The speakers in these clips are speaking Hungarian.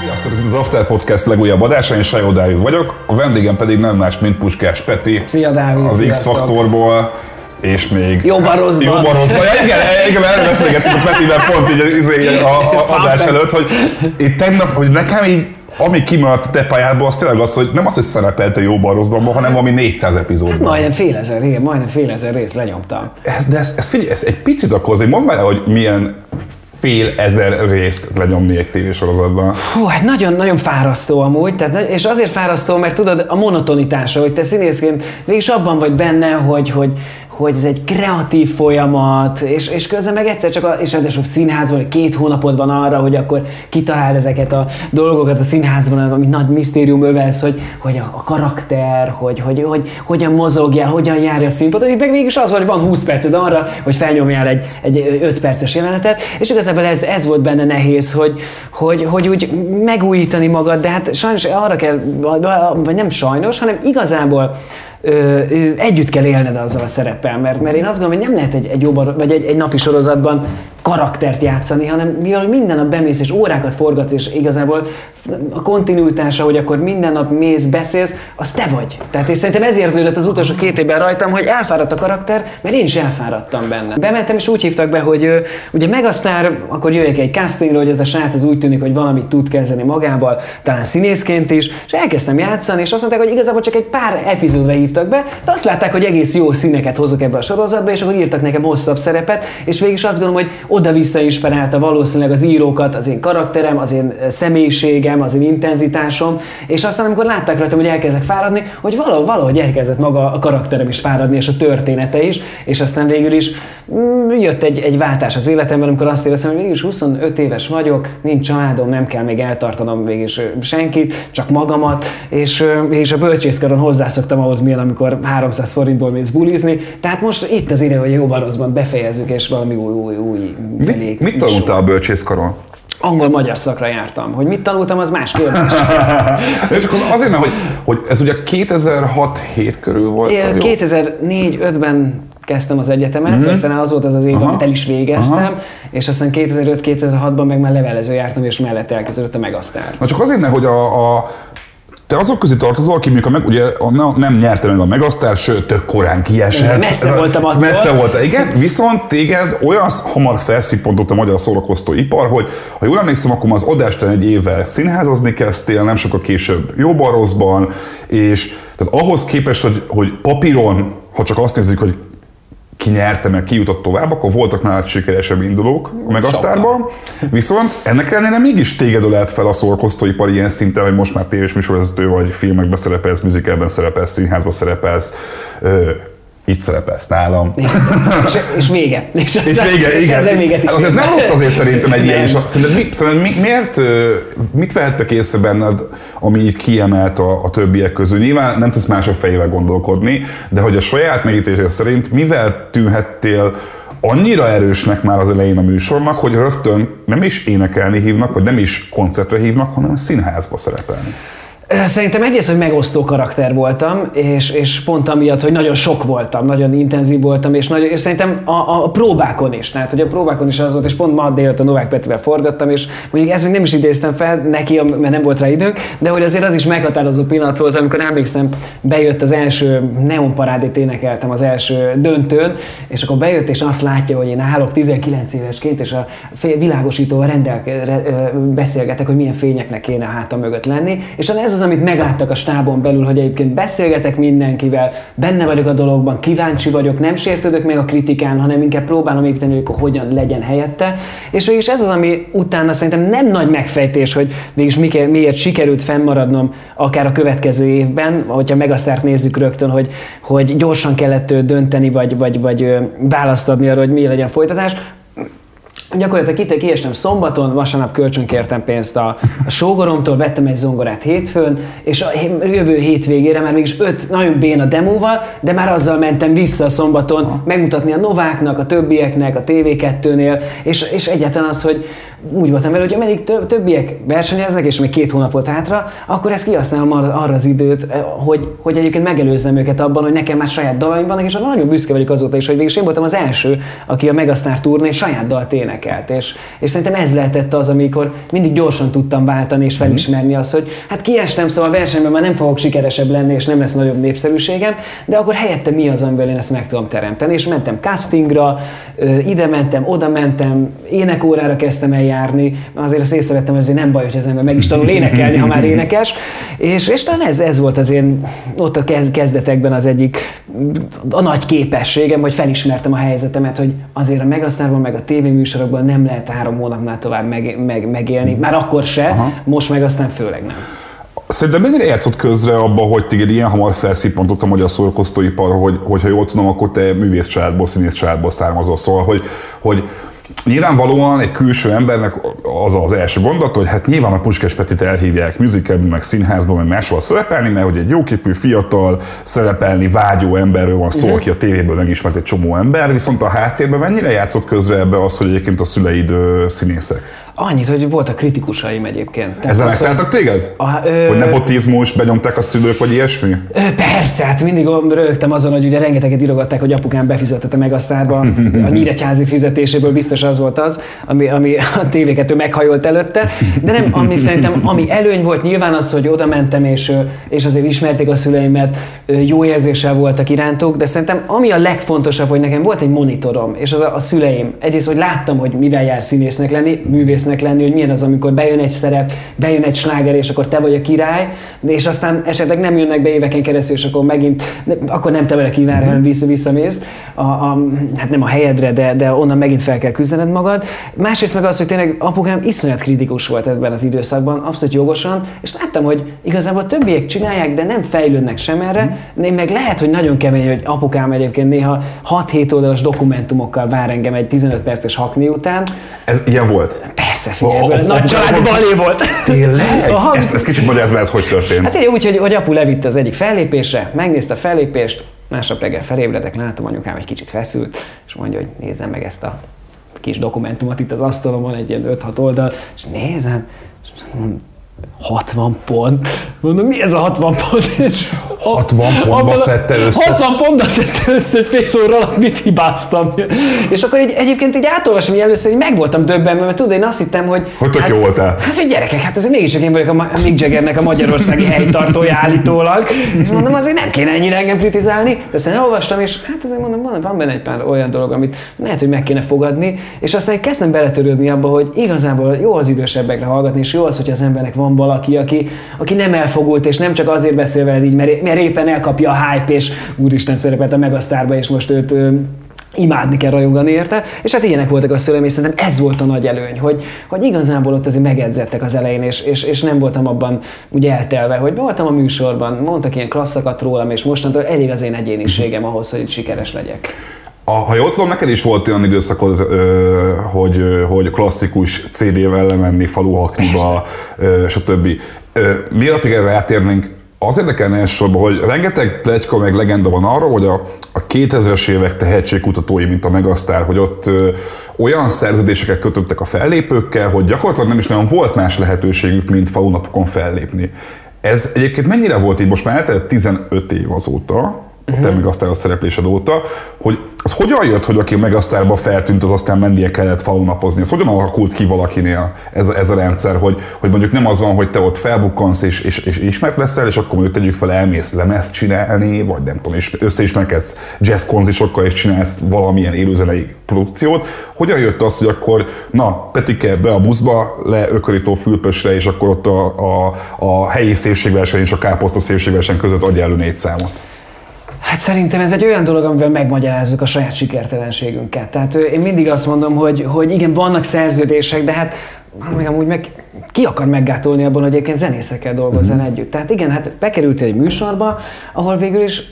Sziasztok, ez az After Podcast legújabb adása, én Sajó Dávid vagyok, a vendégem pedig nem más, mint Puskás Peti. Szia Dávid, Az. X-faktorból, és még... Jobban rosszban. Jobban rosszban. Ja, igen, igen, erről beszélgettünk a Petivel pont így, így a, a, a adás előtt, hogy itt tegnap, hogy nekem így ami kimaradt a te pályádból, az tényleg az, hogy nem az, hogy szerepelt a jóban rosszban, hanem valami 400 epizódban. Majdnem fél ezer, igen, majdnem fél ezer részt lenyomtam. Ez- De ezt, ezt figyelj, ezt egy picit akkor azért mondd már el, hogy milyen fél ezer részt lenyomni egy tévésorozatban. Hú, hát nagyon-nagyon fárasztó amúgy, tehát, és azért fárasztó, mert tudod, a monotonitása, hogy te színészként mégis abban vagy benne, hogy, hogy, hogy ez egy kreatív folyamat, és, és közben meg egyszer csak, a, és ráadásul színházban, hogy két hónapod van arra, hogy akkor kitalál ezeket a dolgokat a színházban, amit nagy misztérium övelsz, hogy, hogy a, a karakter, hogy, hogy, hogy, hogyan mozogjál, hogyan járja a színpadon, itt meg mégis az van, hogy van 20 perced arra, hogy felnyomjál egy, egy 5 perces jelenetet, és igazából ez, ez volt benne nehéz, hogy, hogy, hogy úgy megújítani magad, de hát sajnos arra kell, vagy nem sajnos, hanem igazából ö, ö, együtt kell élned azzal a szereppel, mert, mert én azt gondolom, hogy nem lehet egy, egy, jobban, vagy egy, egy napi sorozatban karaktert játszani, hanem mivel minden nap bemész és órákat forgatsz, és igazából a kontinuitása, hogy akkor minden nap mész, beszélsz, az te vagy. Tehát és szerintem ez érződött az utolsó két évben rajtam, hogy elfáradt a karakter, mert én is elfáradtam benne. Bementem és úgy hívtak be, hogy ugye Megasztár, akkor jöjjek egy castingra, hogy ez a srác az úgy tűnik, hogy valamit tud kezdeni magával, talán színészként is, és elkezdtem játszani, és azt mondták, hogy igazából csak egy pár epizódra hívtak be, de azt látták, hogy egész jó színeket hozok ebbe a sorozatba, és akkor írtak nekem hosszabb szerepet, és végig azt gondolom, hogy oda-vissza inspirálta valószínűleg az írókat, az én karakterem, az én eh, személyiségem, az én intenzitásom, és aztán amikor látták rajtam, hogy elkezdek fáradni, hogy valahogy, valahogy elkezdett maga a karakterem is fáradni, és a története is, és aztán végül is mm, jött egy, egy váltás az életemben, amikor azt éreztem, hogy végül is 25 éves vagyok, nincs családom, nem kell még eltartanom végül ö, senkit, csak magamat, és, ö, és a bölcsészkaron hozzászoktam ahhoz, milyen, amikor 300 forintból mész bulizni. Tehát most itt az ide, hogy jóban rosszban befejezzük, és valami új, új, új felé. Mit, mit tanultál a bölcsészkaron? Angol-magyar szakra jártam. Hogy mit tanultam, az más kérdés. És akkor azért, mert hogy, hogy ez ugye 2006-7 körül volt. Én a jó? 2004-5-ben kezdtem az egyetemet, mm-hmm. aztán az volt az az év, Aha. amit el is végeztem, Aha. és aztán 2005-2006-ban meg már levelező jártam, és mellett elkezdődött a Megasztár. Na csak azért, mert hogy a, a te azok közé tartozol, aki a meg, ugye a, nem nyerte meg a Megasztár, sőt, tök korán kiesett. Messze voltam attól. Messze volt, igen. Viszont téged olyan hamar felszippantott a magyar szórakoztó ipar, hogy ha jól emlékszem, akkor az adástán egy évvel színházazni kezdtél, nem sokkal később jóban rosszban, és tehát ahhoz képest, hogy, hogy papíron, ha csak azt nézzük, hogy ki nyerte meg, ki jutott tovább, akkor voltak nálad sikeresebb indulók a Megasztárban. Viszont ennek ellenére mégis téged ölelt fel a szórakoztóipar ilyen szinten, hogy most már tévés műsorvezető vagy, filmekben szerepelsz, musicalben szerepelsz, színházban szerepelsz, itt szerepelsz nálam. és, és vége. És, És aztán- vége, és igen. ezzel véget is Hát ez nem rossz azért szerintem egy ilyen, és a- szerinted, mi, szerinted mi, miért, mit vehettek észre benned, ami így kiemelt a, a többiek közül? Nyilván nem tudsz mások fejével gondolkodni, de hogy a saját megítélésed szerint mivel tűnhettél annyira erősnek már az elején a műsornak, hogy rögtön nem is énekelni hívnak, vagy nem is koncertre hívnak, hanem színházba szerepelni. Szerintem egyrészt, hogy megosztó karakter voltam, és, és pont amiatt, hogy nagyon sok voltam, nagyon intenzív voltam, és, nagyon, és szerintem a, a, próbákon is, tehát hogy a próbákon is az volt, és pont ma délután Novák Petivel forgattam, és mondjuk ezt még nem is idéztem fel neki, mert nem volt rá időnk, de hogy azért az is meghatározó pillanat volt, amikor emlékszem, bejött az első neonparádét énekeltem az első döntőn, és akkor bejött, és azt látja, hogy én állok 19 évesként, és a világosítóval rendel, beszélgetek, hogy milyen fényeknek kéne a hátam mögött lenni, és ez az, amit megláttak a stábon belül, hogy egyébként beszélgetek mindenkivel, benne vagyok a dologban, kíváncsi vagyok, nem sértődök meg a kritikán, hanem inkább próbálom építeni, hogy akkor hogyan legyen helyette. És végülis ez az, ami utána szerintem nem nagy megfejtés, hogy végülis miért, sikerült fennmaradnom akár a következő évben, hogyha Megasztárt nézzük rögtön, hogy, hogy gyorsan kellett dönteni, vagy, vagy, vagy választ adni arra, hogy mi legyen a folytatás. Gyakorlatilag ki- kiestem szombaton, vasárnap kölcsönkértem pénzt a, a sógoromtól, vettem egy zongorát hétfőn, és a jövő hétvégére már mégis öt nagyon béna demóval, de már azzal mentem vissza a szombaton megmutatni a Nováknak, a többieknek, a TV2-nél, és, és egyáltalán az, hogy, úgy voltam vele, hogy ameddig több, többiek versenyeznek, és még két hónap volt hátra, akkor ezt kihasználom arra, arra az időt, eh, hogy, hogy egyébként megelőzzem őket abban, hogy nekem már saját dalaim vannak, és nagyon büszke vagyok azóta is, hogy végül én voltam az első, aki a Megastar turné saját dalt énekelt. És, és szerintem ez lehetett az, amikor mindig gyorsan tudtam váltani és felismerni azt, hogy hát kiestem, szóval a versenyben már nem fogok sikeresebb lenni, és nem lesz nagyobb népszerűségem, de akkor helyette mi az, amivel én ezt meg tudom teremteni. És mentem castingra, ide mentem, oda mentem, énekórára kezdtem el járni, azért azt észrevettem, hogy azért nem baj, hogy az ember meg is tanul énekelni, ha már énekes. És, és talán ez, ez volt az én ott a kezdetekben az egyik a nagy képességem, hogy felismertem a helyzetemet, hogy azért a Megasztárban, meg a tévéműsorokban nem lehet három hónapnál tovább meg, meg, megélni. Már akkor se, Aha. most meg aztán főleg nem. Szerintem mennyire játszott közre abba, hogy téged ilyen hamar felszippantott a magyar szórakoztóipar, hogy, hogyha jól tudom, akkor te művész családból, színész családból származol. Szóval, hogy, hogy Nyilvánvalóan egy külső embernek az az első gondolat, hogy hát nyilván a Puskás Petit elhívják musicalben, meg színházban, meg máshol szerepelni, mert hogy egy jóképű, fiatal, szerepelni vágyó emberről van szó, uh-huh. aki a tévéből megismert egy csomó ember, viszont a háttérben mennyire játszott közre ebbe az, hogy egyébként a szüleid színészek? Annyit, hogy voltak kritikusaim egyébként. Tehát Ezzel megtaláltak téged? A, ö, hogy nepotizmus, benyomták a szülők, vagy ilyesmi? Ö, persze, hát mindig rögtem azon, hogy ugye rengeteget írogatták, hogy apukám befizetette meg a szárba a nyíregyházi fizetéséből biztos az volt az, ami, ami a tévéket ő meghajolt előtte. De nem, ami szerintem, ami előny volt nyilván az, hogy oda mentem, és, és azért ismerték a szüleimet, jó érzéssel voltak irántuk, de szerintem ami a legfontosabb, hogy nekem volt egy monitorom, és az a, a szüleim. Egyrészt, hogy láttam, hogy mivel jár színésznek lenni, művésznek színésznek lenni, hogy milyen az, amikor bejön egy szerep, bejön egy sláger, és akkor te vagy a király, és aztán esetleg nem jönnek be éveken keresztül, és akkor megint, akkor nem te a király, hanem vissza, visszamész, a, a, hát nem a helyedre, de, de onnan megint fel kell küzdened magad. Másrészt meg az, hogy tényleg apukám iszonyat kritikus volt ebben az időszakban, abszolút jogosan, és láttam, hogy igazából többiek csinálják, de nem fejlődnek sem erre. Én meg lehet, hogy nagyon kemény, hogy apukám egyébként néha 6-7 oldalas dokumentumokkal vár engem egy 15 perces hakni után. Ez ilyen volt? Persze, figyelj, a, a, nagy családi balé volt. Tényleg? Ezt, ezt kicsit magyarázd ez hogy történt. Hát úgy, hogy, hogy apu levitte az egyik fellépésre, megnézte a fellépést, másnap reggel felébredek, látom anyukám egy kicsit feszült, és mondja, hogy nézzem meg ezt a kis dokumentumot itt az asztalomon, egy ilyen 5-6 oldal, és nézem, és 60 pont. Mondom, mi ez a 60 pont? És 60 pontba szedte össze? 60 pontba szedte össze, fél óra alatt mit hibáztam. És akkor így, egyébként így átolvasom, hogy először hogy meg voltam döbbenve, mert tudod, én azt hittem, hogy... Hogy tök hát, jó voltál. Hát, hogy gyerekek, hát ez mégis én vagyok a Mick Jaggernek a magyarországi helytartója állítólag. És mondom, azért nem kéne ennyire engem kritizálni. De aztán olvastam, és hát azért mondom, van, van benne egy pár olyan dolog, amit lehet, hogy meg kéne fogadni. És aztán kezdtem beletörődni abba, hogy igazából jó az idősebbekre hallgatni, és jó az, hogy az embernek van valaki, aki, aki nem elfogult, és nem csak azért beszél veled így, mert, mert éppen elkapja a hype, és úristen szerepelt a Megasztárba, és most őt imádni kell rajongani érte, és hát ilyenek voltak a szüleim, és szerintem ez volt a nagy előny, hogy, hogy igazából ott azért megedzettek az elején, és, és, és nem voltam abban ugye eltelve, hogy voltam a műsorban, mondtak ilyen klasszakat rólam, és mostantól elég az én egyéniségem ahhoz, hogy sikeres legyek. A, ha jól tudom, neked is volt olyan időszakod, ö, hogy, hogy klasszikus CD-vel lemenni faluhakniba, stb. Ö, mi alapig erre átérnénk, az érdekelne elsősorban, hogy rengeteg plegyka meg legenda van arról, hogy a, a 2000-es évek tehetségkutatói, mint a Megasztár, hogy ott ö, olyan szerződéseket kötöttek a fellépőkkel, hogy gyakorlatilag nem is nagyon volt más lehetőségük, mint falunapokon fellépni. Ez egyébként mennyire volt így, most már eltelt 15 év azóta, uh-huh. te aztán a szereplésed óta, hogy az hogyan jött, hogy aki meg aztán feltűnt, az aztán mennie kellett falunapozni? Ez hogyan alakult ki valakinél ez, ez a rendszer, hogy, hogy mondjuk nem az van, hogy te ott felbukkansz és, és, és ismert leszel, és akkor mondjuk tegyük fel, elmész lemezt csinálni, vagy nem tudom, és összeismerkedsz jazz konzisokkal, és csinálsz valamilyen élőzenei produkciót. Hogyan jött az, hogy akkor, na, Petike be a buszba, le ökörító fülpösre, és akkor ott a, a, a helyi szépségverseny és a káposzta szépségverseny között adja elő négy számot? Hát szerintem ez egy olyan dolog, amivel megmagyarázzuk a saját sikertelenségünket. Tehát én mindig azt mondom, hogy, hogy igen, vannak szerződések, de hát meg amúgy meg ki akar meggátolni abban, hogy egyébként zenészekkel dolgozzen uh-huh. együtt. Tehát igen, hát bekerültél egy műsorba, ahol végül is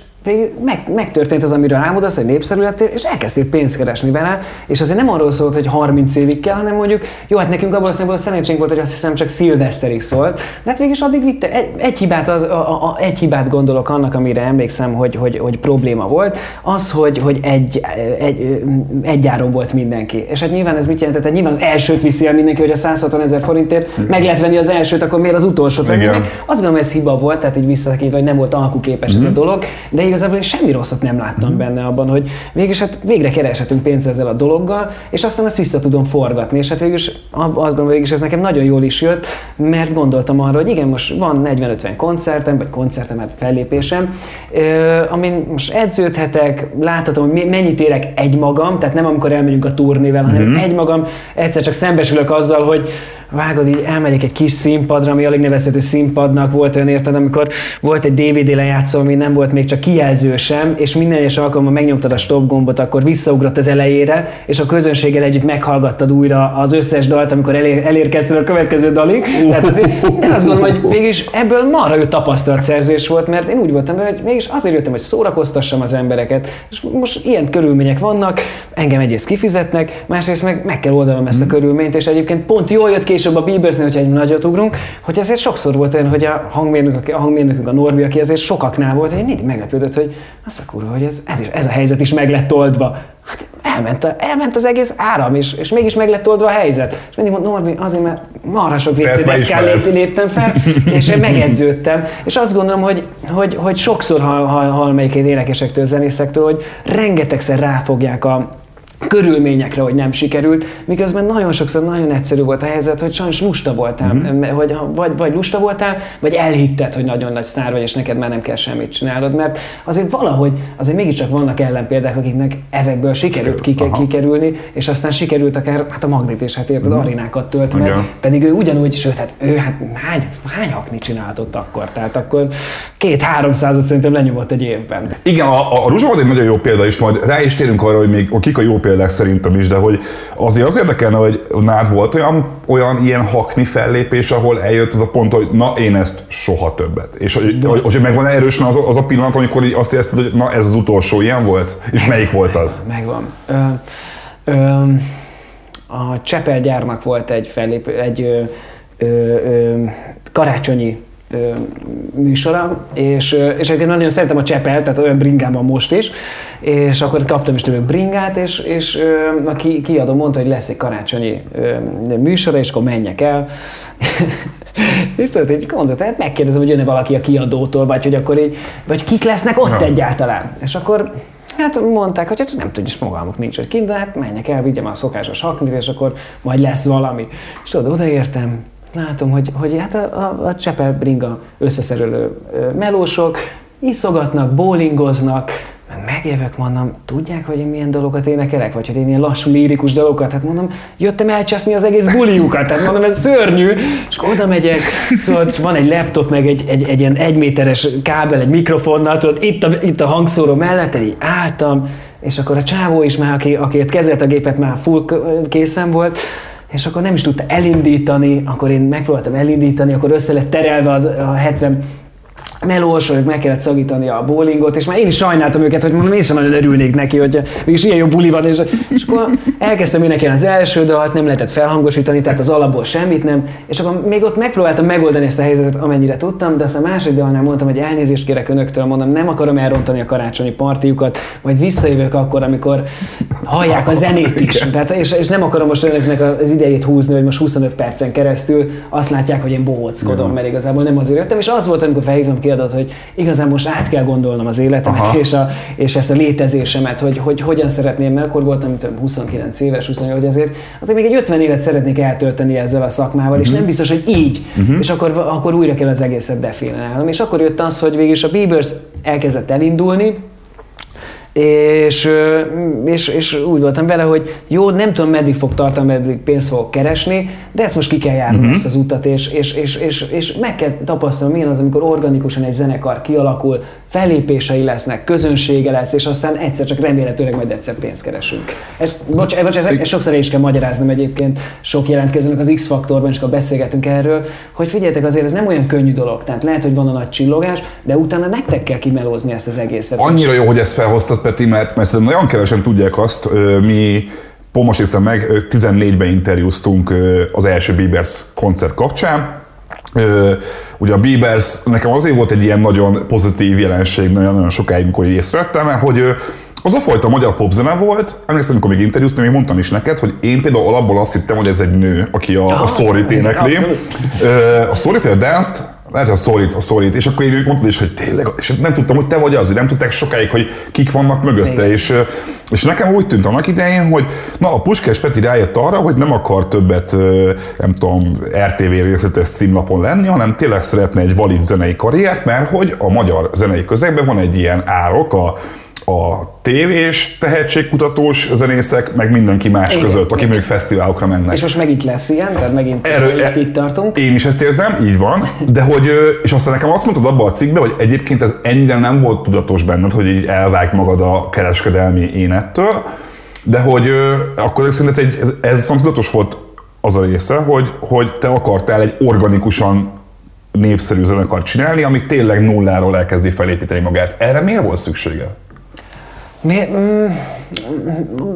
meg, megtörtént az, amiről álmodasz, hogy népszerű lettél, és elkezdtél pénzt keresni vele, és azért nem arról szólt, hogy 30 évig kell, hanem mondjuk, jó, hát nekünk abból a szempontból szerencsénk volt, hogy azt hiszem csak szilveszterig szólt, de hát végig addig vitte, egy, egy, hibát, az, a, a, egy hibát gondolok annak, amire emlékszem, hogy, hogy, hogy probléma volt, az, hogy, hogy egy, egy, egy áron volt mindenki. És hát nyilván ez mit jelentett? Hát nyilván az elsőt viszi el mindenki, hogy a 160 ezer forintért meg lehet venni az elsőt, akkor miért az utolsót venni meg? Azt gondolom, ez hiba volt, tehát így visszatekintve, hogy nem volt alkuképes mm-hmm. ez a mhm. dolog, de igazából én semmi rosszat nem láttam mm-hmm. benne abban, hogy végülis hát végre kereshetünk pénzt ezzel a dologgal, és aztán ezt vissza tudom forgatni. És hát végülis azt gondolom, végülis ez nekem nagyon jól is jött, mert gondoltam arra, hogy igen, most van 40-50 koncertem, vagy koncertem, hát fellépésem, amin most edződhetek, láthatom, hogy mennyit érek egy magam, tehát nem amikor elmegyünk a turnével, hanem mm-hmm. egy magam, egyszer csak szembesülök azzal, hogy vágod, így elmegyek egy kis színpadra, ami alig nevezhető színpadnak volt olyan érted, amikor volt egy DVD lejátszó, ami nem volt még csak kijelző sem, és minden egyes alkalommal megnyomtad a stop gombot, akkor visszaugrott az elejére, és a közönséggel együtt meghallgattad újra az összes dalt, amikor elér, elérkeztél a következő dalig. Tehát azért, én azt gondolom, hogy mégis ebből marha jó tapasztalatszerzés volt, mert én úgy voltam vele, hogy mégis azért jöttem, hogy szórakoztassam az embereket, és most ilyen körülmények vannak, engem egyrészt kifizetnek, másrészt meg, meg kell oldanom ezt a mhm. körülményt, és egyébként pont jól jött ki később a Biebersnél, hogyha egy nagyot ugrunk, hogy ezért sokszor volt olyan, hogy a hangmérnök, a hangmérnökünk, a Norbi, aki ezért sokaknál volt, hogy mindig meglepődött, hogy az a kurva, hogy ez, ez, is, ez a helyzet is meg lett oldva. Hát elment, a, elment az egész áram, és, és mégis meg lett oldva a helyzet. És mindig mondom, Norbi, azért, mert marha sok kell léptem fel, és én megedződtem. És azt gondolom, hogy, hogy, hogy sokszor hall, hall, hall melyik énekesektől, zenészektől, hogy rengetegszer ráfogják a, körülményekre, hogy nem sikerült, miközben nagyon sokszor nagyon egyszerű volt a helyzet, hogy sajnos lusta voltál, mm-hmm. hogy vagy, vagy lusta voltál, vagy elhitted, hogy nagyon nagy sztár vagy, és neked már nem kell semmit csinálnod, mert azért valahogy, azért mégiscsak vannak ellenpéldák, akiknek ezekből sikerült kike, kikerülni, és aztán sikerült akár hát a Magnit is, hát érted, mm-hmm. arinákat tölt meg, Igen. pedig ő ugyanúgy, sőt, hát ő hát hány, hány hakni csináltott akkor, tehát akkor két-háromszázat szerintem lenyomott egy évben. Igen, a, a Ruzsa volt egy nagyon jó példa, és majd rá is térünk arra, hogy még kik a jó példák szerintem is, de hogy azért az érdekelne, hogy nád volt olyan, olyan ilyen hakni fellépés, ahol eljött az a pont, hogy na én ezt soha többet. És hogy, hogy, hogy megvan erősen az, az a pillanat, amikor így azt érezted, hogy na ez az utolsó ilyen volt? És melyik volt az? Megvan. Ö, ö, a Csepel gyárnak volt egy fellép, egy ö, ö, ö, karácsonyi műsora, és, és egyébként nagyon szeretem a Csepel, tehát olyan bringám van most is, és akkor kaptam is tőlük bringát, és, és a kiadó mondta, hogy lesz egy karácsonyi műsora, és akkor menjek el. és tudod, hogy mondta, tehát megkérdezem, hogy jönne valaki a kiadótól, vagy hogy akkor így, vagy kik lesznek ott egyáltalán. És akkor Hát mondták, hogy hát nem tudja, fogalmuk nincs, hogy kint, de hát menjek el, vigyem a szokásos haknit, és akkor majd lesz valami. És tudod, odaértem, látom, hogy, hogy hát a, a, a Csepel bringa összeszerelő melósok iszogatnak, bowlingoznak, megjövök, mondom, tudják, hogy én milyen dolgokat énekelek? Vagy hogy én ilyen lassú, lírikus dolgokat? Hát mondom, jöttem elcseszni az egész buliukat. Tehát mondom, ez szörnyű. És oda megyek, tudod, van egy laptop, meg egy, egy, egy ilyen egyméteres kábel, egy mikrofonnal, tudod, itt a, itt a hangszóró mellett, így álltam, és akkor a csávó is már, aki, aki kezelt a gépet, már full készen volt, és akkor nem is tudta elindítani, akkor én megpróbáltam elindítani, akkor össze lett terelve az, a 70 melós, hogy meg kellett szagítani a bowlingot, és már én is sajnáltam őket, hogy mondom, én sem nagyon örülnék neki, hogy mégis ilyen jó buli van, és, és akkor elkezdtem énekelni az első dalt, nem lehetett felhangosítani, tehát az alapból semmit nem, és akkor még ott megpróbáltam megoldani ezt a helyzetet, amennyire tudtam, de aztán a második dalnál mondtam, hogy elnézést kérek önöktől, mondom, nem akarom elrontani a karácsonyi partiukat, majd visszajövök akkor, amikor hallják a zenét is. Tehát, és, és nem akarom most önöknek az idejét húzni, hogy most 25 percen keresztül azt látják, hogy én bohóckodom, mert igazából nem azért jöttem, és az volt, amikor felhívtam kiadott, hogy igazán most át kell gondolnom az életemet és, a, és ezt a létezésemet, hogy, hogy hogyan szeretném, mert akkor voltam, mint 29 éves, 28, hogy azért, azért még egy 50 évet szeretnék eltölteni ezzel a szakmával, uh-huh. és mhm. nem biztos, hogy így, uh-huh. és akkor, akkor újra kell az egészet definiálnom. És akkor jött az, hogy végig a Bieber elkezdett elindulni, és, és, és úgy voltam vele, hogy jó, nem tudom meddig fog tartani, meddig pénzt fogok keresni, de ezt most ki kell járni uh-huh. ezt az utat, és, és, és, és, és meg kell tapasztalni, milyen az, amikor organikusan egy zenekar kialakul, fellépései lesznek, közönsége lesz, és aztán egyszer csak remélhetőleg majd egyszer pénzt keresünk. Ez, bocs, bocs ez, ez sokszor is kell magyaráznom egyébként, sok jelentkezőnek az X-faktorban, és akkor beszélgetünk erről, hogy figyeljetek, azért ez nem olyan könnyű dolog. Tehát lehet, hogy van a nagy csillogás, de utána nektek kell kimelózni ezt az egészet. Annyira jó, hogy ezt felhoztad, Peti, mert, mert nagyon kevesen tudják azt, mi Pomoséztem meg, 14-ben interjúztunk az első Biebers koncert kapcsán, ugye a Biebers nekem azért volt egy ilyen nagyon pozitív jelenség nagyon-nagyon sokáig, mikor észrevettem, mert hogy az a fajta magyar popzene volt, emlékszem, amikor még interjúztam, még mondtam is neked, hogy én például alapból azt hittem, hogy ez egy nő, aki a, a Sorry-t énekli. A Sorry a Dance-t lehet, a szólít, a szólít, és akkor én mondtad is, hogy tényleg, és nem tudtam, hogy te vagy az, hogy nem tudták sokáig, hogy kik vannak mögötte, és, és nekem úgy tűnt annak idején, hogy na, a Puskás Peti rájött arra, hogy nem akar többet, nem tudom, RTV részletes címlapon lenni, hanem tényleg szeretne egy valid zenei karriert, mert hogy a magyar zenei közegben van egy ilyen árok, a a tévés, tehetségkutatós zenészek, meg mindenki más igen, között, aki mondjuk fesztiválokra mennek. És most megint lesz ilyen, tehát megint Erről, itt, itt tartunk. Én is ezt érzem, így van, de hogy, és aztán nekem azt mondtad abban a cikkben, hogy egyébként ez ennyire nem volt tudatos benned, hogy így elvág magad a kereskedelmi énettől, de hogy akkor szerintem ez, egy, ez, ez tudatos volt az a része, hogy, hogy te akartál egy organikusan népszerű zenekart csinálni, ami tényleg nulláról elkezdi felépíteni magát. Erre miért volt szüksége? Mi, mm,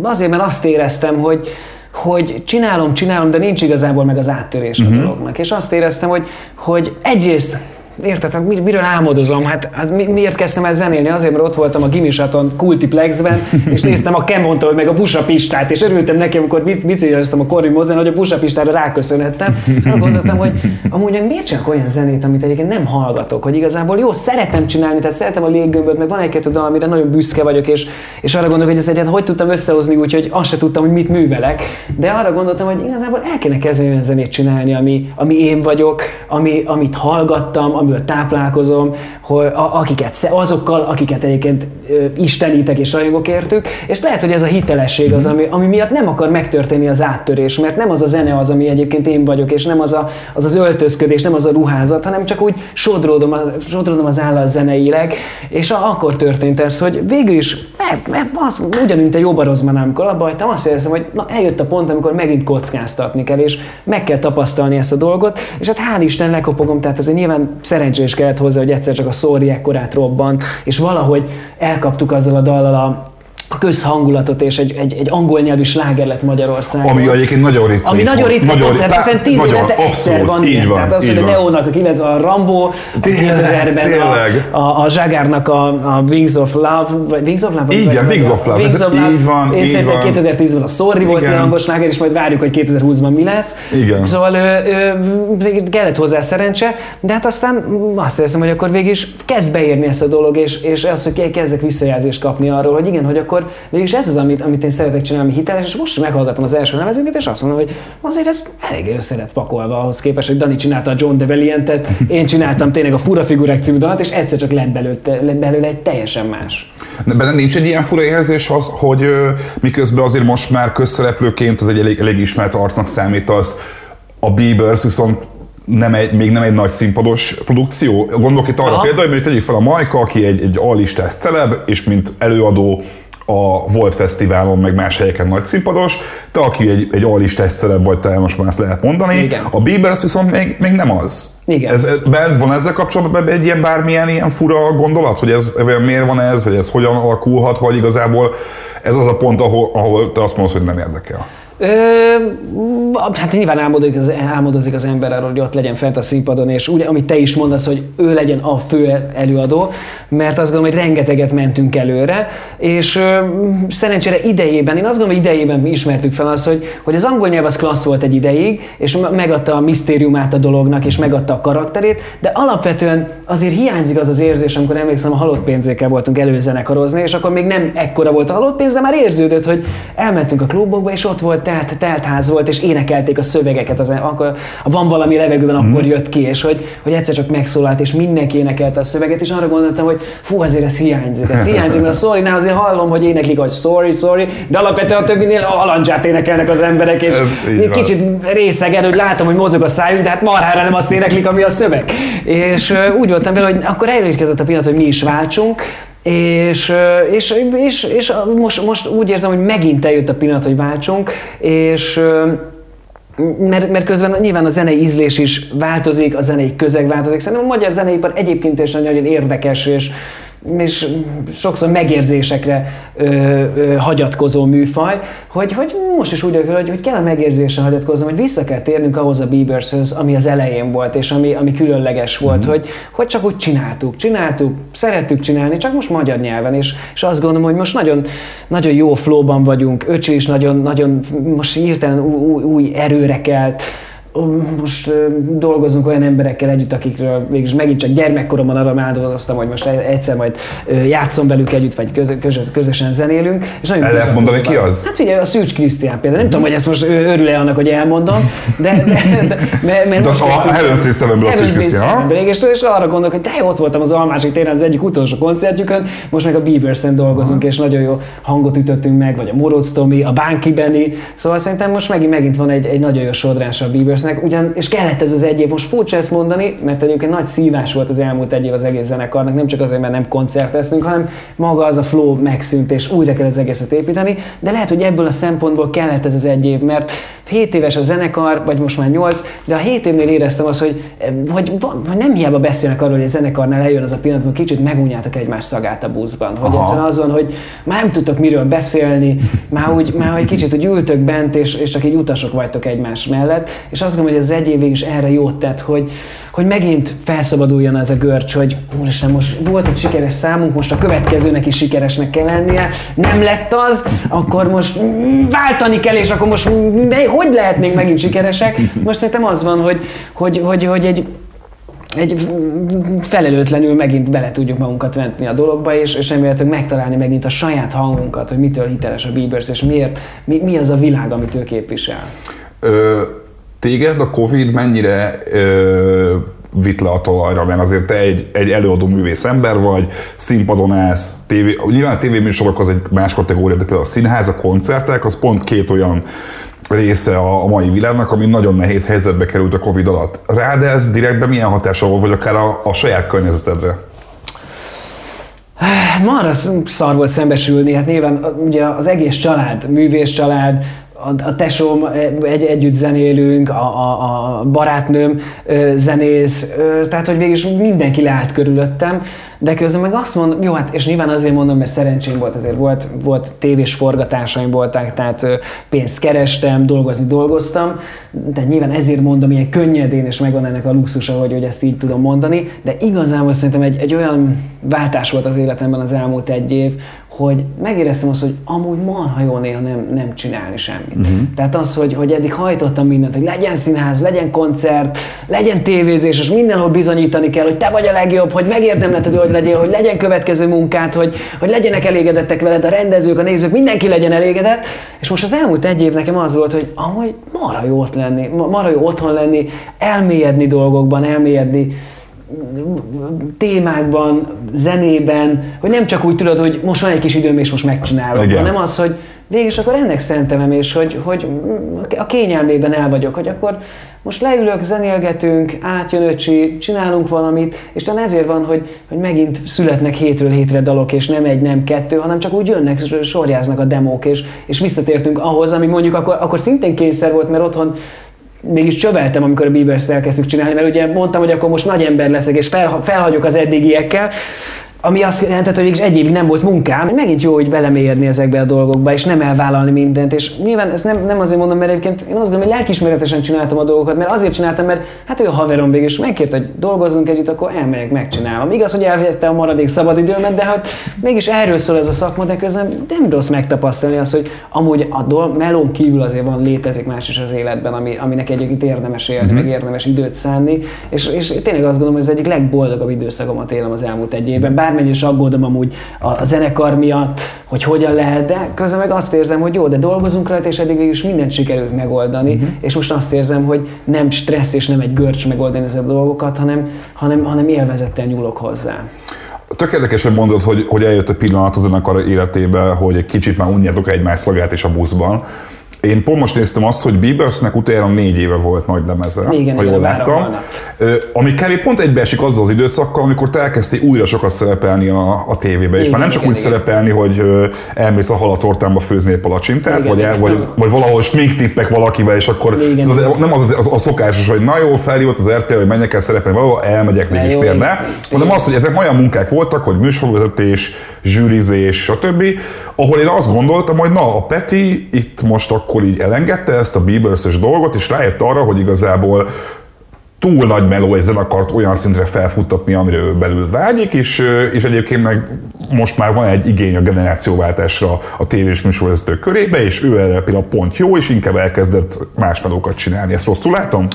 azért, mert azt éreztem, hogy, hogy csinálom, csinálom, de nincs igazából meg az áttörés uh-huh. a mhm. dolognak. És azt éreztem, hogy, hogy egyrészt Érted? Hát miről álmodozom? Hát, hát mi, miért kezdtem el zenélni? Azért, mert ott voltam a Gimisaton Kultiplexben, és néztem a Kemontól, meg a Busapistát, és örültem neki, amikor bicikliztem a Corri Mozen, hogy a Busapistára ráköszönhettem. És gondoltam, hogy amúgy miért csak olyan zenét, amit egyébként nem hallgatok, hogy igazából jó, szeretem csinálni, tehát szeretem a léggömböt, meg van egy-kettő dal, amire nagyon büszke vagyok, és, és arra gondolok, hogy ez egyet hogy tudtam összehozni, úgyhogy azt se tudtam, hogy mit művelek. De arra gondoltam, hogy igazából el kéne kezdeni olyan zenét csinálni, ami, ami én vagyok, ami, amit hallgattam, amiből táplálkozom, hogy akiket, azokkal, akiket egyébként istenítek és rajongok értük, és lehet, hogy ez a hitelesség az, ami, ami miatt nem akar megtörténni az áttörés, mert nem az a zene az, ami egyébként én vagyok, és nem az a, az, az öltözködés, nem az a ruházat, hanem csak úgy sodródom az, sodródom az állal zeneileg, és a, akkor történt ez, hogy végül is, mert, mert az, ugyanúgy, mint a jó barozban, amikor abba hagytam, azt érzem, hogy na, eljött a pont, amikor megint kockáztatni kell, és meg kell tapasztalni ezt a dolgot, és hát hál' Isten lekopogom, tehát azért nyilván szerencsés kellett hozzá, hogy egyszer csak a szóri ekkorát robbant, és valahogy elkaptuk azzal a dallal a a közhangulatot, és egy, egy, egy angol nyelvű sláger lett Magyarországon. Ami egyébként nagyon ritka. Ami nagyon ritka, nagyon, tehát hiszen tíz nagyon, évente egyszer van így ilyen. Van, tehát az, hogy a Neónak, illetve a Rambo, a 2000-ben a, a, a Zságárnak a, a Wings of Love, vagy Wings of Love? Igen, Wings of Love. Wings of Love. Így van, Én szerintem 2010-ben a Sorry volt ilyen hangos sláger, és majd várjuk, hogy 2020-ban mi lesz. Igen. Szóval ő, ő, kellett hozzá szerencse, de hát aztán azt hiszem, hogy akkor végig is kezd beérni ezt a dolog, és, és az, hogy kezdek visszajelzést kapni arról, hogy igen, hogy akkor akkor mégis ez az, amit, amit én szeretek csinálni, ami hiteles, és most meghallgatom az első lemezünket, és azt mondom, hogy azért ez elég össze lett pakolva ahhoz képest, hogy Dani csinálta a John DeValientet, én csináltam tényleg a Fura Figurák című dalat, és egyszer csak lett belőle, lett belőle egy teljesen más. De benne nincs egy ilyen fura érzés az, hogy miközben azért most már közszereplőként az egy elég, elég ismert arcnak számítasz, a Biebers viszont nem egy, még nem egy nagy színpados produkció. Gondolok itt arra Aha. például, hogy tegyük fel a Majka, aki egy, egy alistás celeb, és mint előadó a Volt Fesztiválon, meg más helyeken nagy színpados, te aki egy, egy alistás celeb vagy, te most már ezt lehet mondani. Igen. A Bieber viszont még, még nem az. Igen. Ez, van ezzel kapcsolatban egy ilyen bármilyen ilyen fura gondolat, hogy ez miért van ez, vagy ez hogyan alakulhat, vagy igazából ez az a pont, ahol, ahol te azt mondod, hogy nem érdekel. Ö, hát nyilván álmodozik az, álmodozik az ember arról, hogy ott legyen fent a színpadon, és úgy, amit te is mondasz, hogy ő legyen a fő előadó, mert azt gondolom, hogy rengeteget mentünk előre, és ö, szerencsére idejében, én azt gondolom, hogy idejében ismertük fel azt, hogy, hogy az angol nyelv az klassz volt egy ideig, és megadta a misztériumát a dolognak, és megadta a karakterét, de alapvetően azért hiányzik az az érzés, amikor emlékszem, a halott pénzékkel voltunk előzenekarozni, és akkor még nem ekkora volt a halott pénz, de már érződött, hogy elmentünk a klubokba, és ott volt telt, telt ház volt, és énekelték a szövegeket, az, akkor a van valami levegőben, mm. akkor jött ki, és hogy, hogy egyszer csak megszólalt, és mindenki énekelte a szöveget, és arra gondoltam, hogy fú, azért ez hiányzik, ez hiányzik, mert a sorry azért hallom, hogy éneklik, hogy sorry, sorry, de alapvetően a többinél a halandzsát énekelnek az emberek, és kicsit részegen, hogy látom, hogy mozog a szájuk, de hát marhára nem azt éneklik, ami a szöveg. És úgy voltam vele, hogy akkor elérkezett a pillanat, hogy mi is váltsunk, és, és, és, és most, most úgy érzem, hogy megint eljött a pillanat, hogy váltsunk, és mert, mert közben nyilván a zenei ízlés is változik, a zenei közeg változik. Szerintem a magyar zeneipar egyébként is nagyon érdekes, és és sokszor megérzésekre ö, ö, hagyatkozó műfaj, hogy, hogy most is úgy vagyok hogy, hogy kell a megérzésre hagyatkoznom, hogy vissza kell térnünk ahhoz a Biebershöz, ami az elején volt, és ami, ami különleges volt, mm-hmm. hogy, hogy csak úgy csináltuk, csináltuk, szerettük csinálni, csak most magyar nyelven, és, és azt gondolom, hogy most nagyon, nagyon jó flóban vagyunk, öcsi is nagyon, nagyon most hirtelen új, új erőre kelt, most dolgozunk olyan emberekkel együtt, akikről végülis megint csak gyermekkoromban arra áldoztam, hogy most egyszer majd játszom velük együtt, vagy közö, közö, közösen zenélünk. És nagyon El lehet mondani, ki az? Hát figyelj, a Szűcs Krisztián például. Nem tudom, hogy ezt most örül-e annak, hogy elmondom, de, de, de, de, de a Heaven Street Sevenből a Szűcs Krisztián. És, és arra gondolok, hogy de ott voltam az Almási téren az egyik utolsó koncertjükön, most meg a Biebersen dolgozunk, és nagyon jó hangot ütöttünk meg, vagy a Tomi, a Bánki Benny, szóval szerintem most megint, megint van egy, egy nagyon jó sodrás a Biebersen Beatlesnek, ugyan, és kellett ez az egy év. Most furcsa ezt mondani, mert egyébként nagy szívás volt az elmúlt egy év az egész zenekarnak, nem csak azért, mert nem koncerteztünk, hanem maga az a flow megszűnt, és újra kell az egészet építeni, de lehet, hogy ebből a szempontból kellett ez az egy év, mert 7 éves a zenekar, vagy most már 8, de a 7 évnél éreztem azt, hogy, hogy, hogy nem hiába beszélnek arról, hogy a zenekarnál eljön az a pillanat, hogy kicsit megunjátok egymás szagát a buszban. Hogy Aha. egyszerűen az van, hogy már nem tudtok miről beszélni, már úgy, már hogy kicsit úgy ültök bent, és, és csak így utasok vagytok egymás mellett, és azt gondolom, hogy az egy évig is erre jót tett, hogy, hogy megint felszabaduljon ez a görcs, hogy úristen, most volt egy sikeres számunk, most a következőnek is sikeresnek kell lennie, nem lett az, akkor most váltani kell, és akkor most hogy lehetnénk megint sikeresek? Most szerintem az van, hogy, hogy, hogy, hogy egy egy felelőtlenül megint bele tudjuk magunkat venni a dologba, és, és remélhetőleg megtalálni megint a saját hangunkat, hogy mitől hiteles a Biebers, és miért, mi, mi az a világ, amit ő képvisel. Ö- Téged a Covid mennyire ö, vitt le a talajra, mert azért te egy, egy előadó művész ember vagy, színpadon állsz, tévé, nyilván a tévéműsorok az egy más kategória, de például a színház, a koncertek, az pont két olyan része a, mai világnak, ami nagyon nehéz helyzetbe került a Covid alatt. Rád ez direktben milyen hatása volt, vagy akár a, a saját környezetedre? Marra szar volt szembesülni, hát nyilván ugye az egész család, művész család, a, tesóm, egy, együtt zenélünk, a, a, a barátnőm zenész, tehát hogy végül is mindenki leállt körülöttem, de közben meg azt mondom, jó, hát és nyilván azért mondom, mert szerencsém volt, azért volt, volt tévés forgatásaim voltak, tehát pénzt kerestem, dolgozni dolgoztam, de nyilván ezért mondom ilyen könnyedén, és megvan ennek a luxusa, hogy, hogy ezt így tudom mondani, de igazából szerintem egy, egy olyan váltás volt az életemben az elmúlt egy év, hogy megéreztem azt, hogy amúgy marha jó néha nem, nem csinálni semmit. Uh-huh. Tehát az, hogy, hogy eddig hajtottam mindent, hogy legyen színház, legyen koncert, legyen tévézés, és mindenhol bizonyítani kell, hogy te vagy a legjobb, hogy megérdemled, hogy legyél, hogy legyen következő munkát, hogy, hogy legyenek elégedettek veled a rendezők, a nézők, mindenki legyen elégedett. És most az elmúlt egy év nekem az volt, hogy amúgy marha jó ott lenni, marha jó otthon lenni, elmélyedni dolgokban, elmélyedni témákban, zenében, hogy nem csak úgy tudod, hogy most van egy kis időm, és most megcsinálom, Igen. hanem az, hogy végig akkor ennek szentelem, és hogy, hogy a kényelmében el vagyok, hogy akkor most leülök, zenélgetünk, átjön öcsi, csinálunk valamit, és talán ezért van, hogy, hogy megint születnek hétről hétre dalok, és nem egy, nem kettő, hanem csak úgy jönnek, sorjáznak a demók, és, és visszatértünk ahhoz, ami mondjuk akkor, akkor szintén kényszer volt, mert otthon mégis csöveltem, amikor a Bieber-t elkezdtük csinálni, mert ugye mondtam, hogy akkor most nagy ember leszek, és fel, felhagyok az eddigiekkel, ami azt jelentett, hogy egy évig nem volt munkám. Megint jó, hogy belemélyedni ezekbe a dolgokba, és nem elvállalni mindent. És nyilván ezt nem, nem azért mondom, mert egyébként én azt gondolom, hogy lelkismeretesen csináltam a dolgokat, mert azért csináltam, mert hát ő a haverom végig, és megkért, hogy dolgozzunk együtt, akkor elmegyek, megcsinálom. Igaz, hogy elvégezte a maradék szabadidőmet, de hát mégis erről szól ez a szakma, de közben nem rossz megtapasztalni azt, hogy amúgy a dolg, melón kívül azért van, létezik más is az életben, ami, aminek egyébként érdemes élni, mm-hmm. meg érdemes időt szánni. És, és tényleg azt gondolom, hogy ez egyik legboldogabb időszakomat élem az elmúlt egy évben. Bár bármennyire is aggódom amúgy a, a zenekar miatt, hogy hogyan lehet, de közben meg azt érzem, hogy jó, de dolgozunk rajta, és eddig is mindent sikerült megoldani, uh-huh. és most azt érzem, hogy nem stressz és nem egy görcs megoldani ezeket a dolgokat, hanem, hanem, hanem élvezettel nyúlok hozzá. Tök érdekes, hogy mondod, hogy, hogy eljött a pillanat a zenekar életébe, hogy egy kicsit már unjátok egymás szolgát és a buszban. Én pont most néztem azt, hogy Biebersnek utána négy éve volt nagy lemeze, igen, ha jól láttam. Ami kb. pont egybeesik azzal az időszakkal, amikor te elkezdtél újra sokat szerepelni a, a tévébe, igen, és már nem csak igen, úgy igen. szerepelni, hogy elmész a halatortámba főzni egy palacsintát, vagy, el, vagy, vagy valahol tippek valakivel, és akkor igen, igen. nem az, az, az, a szokásos, hogy na jó, felhívott az RTL, hogy menjek el szerepelni, valahol elmegyek mégis miért ne, hanem az, hogy ezek olyan munkák voltak, hogy műsorvezetés, zsűrizés, stb., ahol én azt gondoltam, hogy na, a Peti itt most akkor így elengedte ezt a Bieberses dolgot, és rájött arra, hogy igazából túl nagy meló egy zenekart olyan szintre felfuttatni, amire ő belül vágyik, és, és egyébként meg most már van egy igény a generációváltásra a tévés műsorvezetők körébe, és ő erre például pont jó, és inkább elkezdett más melókat csinálni. Ezt rosszul látom?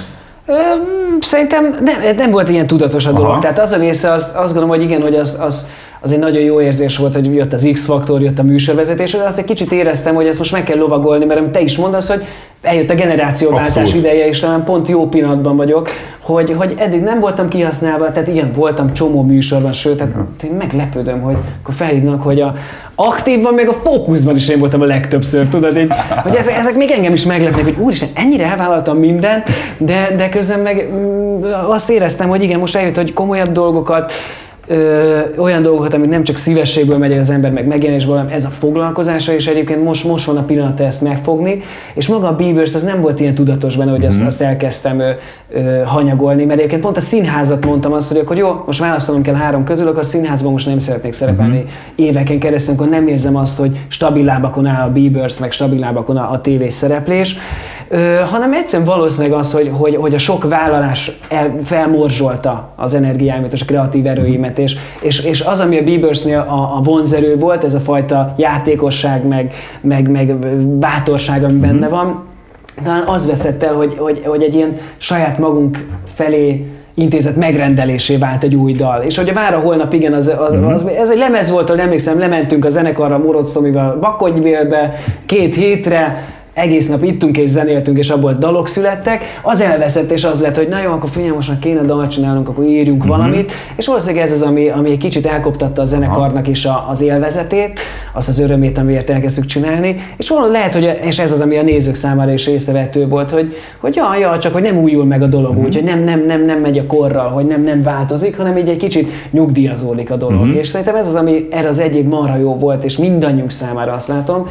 Szerintem nem, nem volt ilyen tudatos a dolog. Aha. Tehát az a része, az, azt gondolom, hogy igen, hogy az, az, az egy nagyon jó érzés volt, hogy jött az X-faktor, jött a műsorvezetés, de azt egy kicsit éreztem, hogy ezt most meg kell lovagolni, mert te is mondasz, hogy eljött a generációváltás Abszolút. ideje, és talán pont jó pillanatban vagyok, hogy, hogy eddig nem voltam kihasználva, tehát igen, voltam csomó műsorban, sőt, tehát én meglepődöm, hogy akkor felhívnak, hogy a aktívban, meg a fókuszban is én voltam a legtöbbször, tudod, így, hogy ezek, ezek még engem is meglepnek, hogy úristen, ennyire elvállaltam mindent, de, de közben meg mm, azt éreztem, hogy igen, most eljött, hogy komolyabb dolgokat, ö, olyan dolgokat, amit nem csak szívességből megy az ember, meg megjelenésből, hanem ez a foglalkozása, és egyébként most, most van a pillanat ezt megfogni, és maga a Beavers az nem volt ilyen tudatos benne, hogy mm-hmm. azt, mhm. azt elkezdtem ö, ö, hanyagolni, mert egyébként pont a színházat mondtam azt, hogy akkor jó, most választanom kell három közül, akkor színházban most nem szeretnék szerepelni mm-hmm. éveken keresztül, akkor nem érzem azt, hogy stabil lábakon áll a Beavers, meg stabil lábakon áll a tévés szereplés, ö, hanem egyszerűen valószínűleg az, hogy, hogy, hogy a sok vállalás el, felmorzsolta az energiámat és a kreatív erőimet, és, és, és az, ami a Biebersnél a, a vonzerő volt, ez a fajta játékosság, meg, meg, meg bátorság, ami benne mhm. van, talán az veszett el, hogy, hogy, hogy egy ilyen saját magunk felé intézet megrendelésé vált egy új dal. És hogy a Vára holnap, igen, az, az, az, az, ez egy lemez volt, hogy emlékszem, lementünk a zenekarra Moroc Tomival Bakonybélbe két hétre, egész nap ittunk és zenéltünk, és abból dalok születtek, az elveszett, és az lett, hogy na jó, akkor figyelj, most már kéne dalt csinálnunk, akkor írjunk uh-huh. valamit, és valószínűleg ez az, ami, ami egy kicsit elkoptatta a zenekarnak is a, az élvezetét, azt az örömét, amiért elkezdtük csinálni, és valóban lehet, hogy és ez az, ami a nézők számára is észrevető volt, hogy, hogy ja, ja, csak hogy nem újul meg a dolog uh-huh. úgy, hogy nem, nem, nem, nem megy a korral, hogy nem, nem változik, hanem így egy kicsit nyugdíjazódik a dolog. Uh-huh. És szerintem ez az, ami erre az egyik marha jó volt, és mindannyiunk számára azt látom,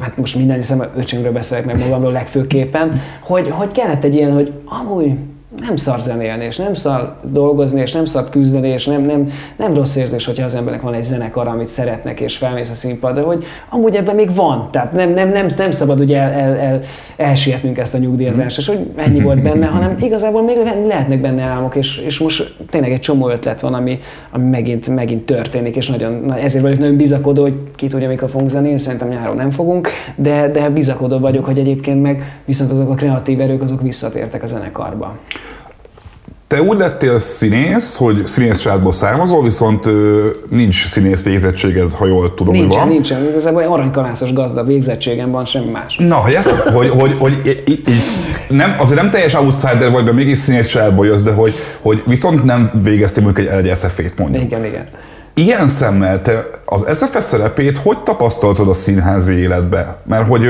hát most minden hiszem, öcsömről beszélek meg magamról legfőképpen, hogy, hogy kellett egy ilyen, hogy amúgy nem szar zenélni, és nem szar dolgozni, és nem szar küzdeni, és nem, nem, nem rossz érzés, hogyha az embernek van egy zenekar, amit szeretnek, és felmész a színpadra, hogy amúgy ebben még van. Tehát nem, nem, nem, nem szabad ugye el, el, el, elsietnünk ezt a nyugdíjazást, és hogy ennyi volt benne, hanem igazából még lehetnek benne álmok, és, és most tényleg egy csomó ötlet van, ami, ami megint, megint történik, és nagyon, ezért vagyok nagyon bizakodó, hogy ki tudja, mikor fogunk zenélni, szerintem nyáron nem fogunk, de, de bizakodó vagyok, hogy egyébként meg viszont azok a kreatív erők, azok visszatértek a zenekarba. Te úgy lettél színész, hogy színész családból származol, viszont ö, nincs színész végzettséged, ha jól tudom, nincsen, hogy van. Nincsen, igazából aranykalászos gazda végzettségem van, semmi más. Na, hogy ezt, hogy, hogy, hogy így, így, nem, azért nem teljes outsider vagy, de mégis színész családból jössz, de hogy, hogy viszont nem végeztél mondjuk egy LGSF-ét mondjuk. Igen, igen. Ilyen szemmel te az SFS szerepét hogy tapasztaltad a színházi életbe? Mert hogy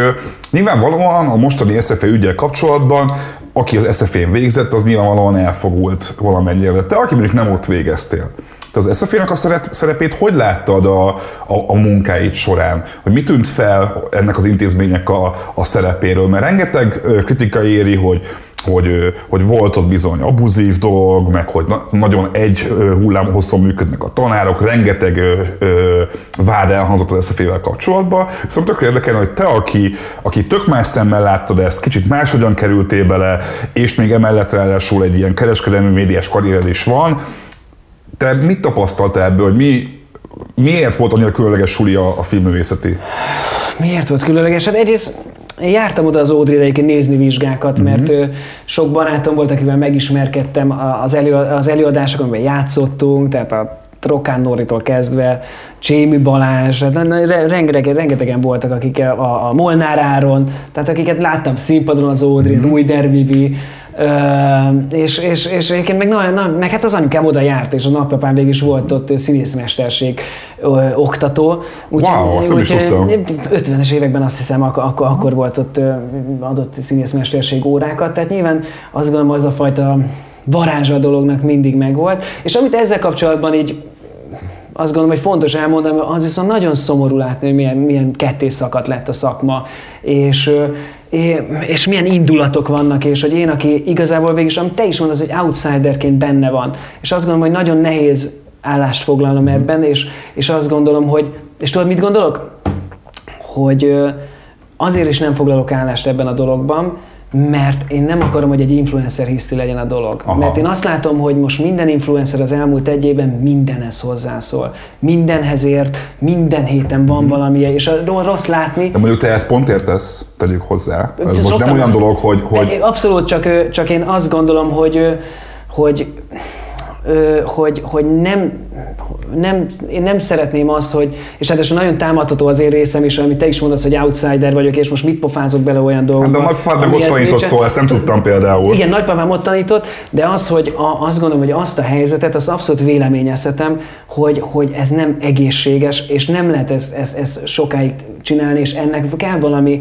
nyilvánvalóan a mostani SFE ügyel kapcsolatban aki az SFN végzett, az nyilvánvalóan elfogult valamennyire. De te, aki mondjuk nem ott végeztél, te az SFN-nek a szerepét hogy láttad a, a, a munkáit során? Hogy mi tűnt fel ennek az intézmények a, a szerepéről? Mert rengeteg kritika éri, hogy hogy, hogy volt ott bizony abuzív dolog, meg hogy nagyon egy hullám hosszon működnek a tanárok, rengeteg vád elhangzott az SZF-vel kapcsolatban, viszont tök érdekelne, hogy te, aki, aki tök más szemmel láttad ezt, kicsit máshogyan kerültél bele, és még emellett ráadásul egy ilyen kereskedelmi médiás karriered is van, te mit tapasztaltál ebből, hogy mi, miért volt annyira különleges suli a, a filmművészeti? Miért volt különleges? Hát egyrészt én jártam oda az Ódri egyébként nézni vizsgákat, uh-huh. mert ő, sok barátom volt, akivel megismerkedtem az, elő, az előadásokon, amiben játszottunk, tehát a Trokán Noritól kezdve, Csémi Balázs, hát rengetegen, rengetegen voltak, akik a, a Molnár Áron, tehát akiket láttam színpadon az Ódri, mm-hmm. Rui Dervivi, és, és, és egyébként meg, na, na, meg hát az anyukám oda járt, és a nagypapám végig is volt ott színészmesterség ö, oktató. Úgy, wow, azt úgy, is 50-es években azt hiszem, ak- ak- akkor volt ott adott színészmesterség órákat, tehát nyilván azt gondolom, az a fajta varázsa a dolognak mindig megvolt. És amit ezzel kapcsolatban így azt gondolom, hogy fontos elmondani, az viszont nagyon szomorú látni, hogy milyen, milyen kettés szakadt lett a szakma, és, és milyen indulatok vannak, és hogy én, aki igazából végig amit te is mondasz, hogy outsiderként benne van, és azt gondolom, hogy nagyon nehéz állást foglalnom ebben, és, és azt gondolom, hogy, és tudod, mit gondolok? Hogy azért is nem foglalok állást ebben a dologban, mert én nem akarom, hogy egy influencer hiszti legyen a dolog. Aha. Mert én azt látom, hogy most minden influencer az elmúlt egy évben mindenhez hozzászól. Mindenhez ért, minden héten van hmm. valami, és a rossz látni. De mondjuk te ezt pont értesz, tegyük hozzá. Ez most nem olyan dolog, hogy... hogy... Abszolút, csak, csak én azt gondolom, hogy, hogy hogy, hogy nem, nem, én nem szeretném azt, hogy, és hát nagyon támadható az én részem is, amit te is mondasz, hogy outsider vagyok, és most mit pofázok bele olyan dolgokba. Hát de a nagypapám ott tanított, szóval ezt nem tudtam például. Igen, nagypapám ott tanított, de az, hogy a, azt gondolom, hogy azt a helyzetet, azt abszolút véleményezhetem, hogy, hogy ez nem egészséges, és nem lehet ezt, ezt, ezt sokáig csinálni, és ennek kell valami,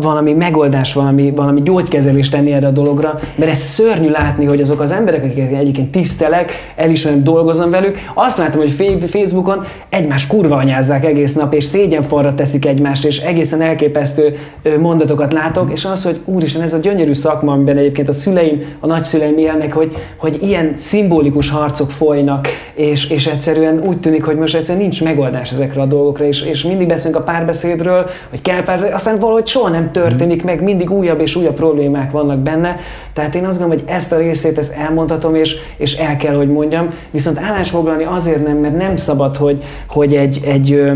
valami megoldás, valami, valami gyógykezelést tenni erre a dologra, mert ez szörnyű látni, hogy azok az emberek, akiket egyébként tisztelek, elismerem, dolgozom velük, azt látom, hogy Facebookon egymás kurva anyázzák egész nap, és szégyenfalra teszik egymást, és egészen elképesztő mondatokat látok, és az, hogy úristen, ez a gyönyörű szakma, amiben egyébként a szüleim, a nagyszüleim élnek, hogy, hogy ilyen szimbolikus harcok folynak, és, és egyszerűen úgy tűnik, hogy most egyszerűen nincs megoldás ezekre a dolgokra, és, és mindig beszélünk a párbeszédről, hogy kell párbeszéd, aztán valahogy soha nem történik meg, mindig újabb és újabb problémák vannak benne, tehát én azt gondolom, hogy ezt a részét ezt elmondhatom, és, és el kell, hogy mondjam, viszont állásfoglalni azért nem, mert nem szabad, hogy, hogy egy, egy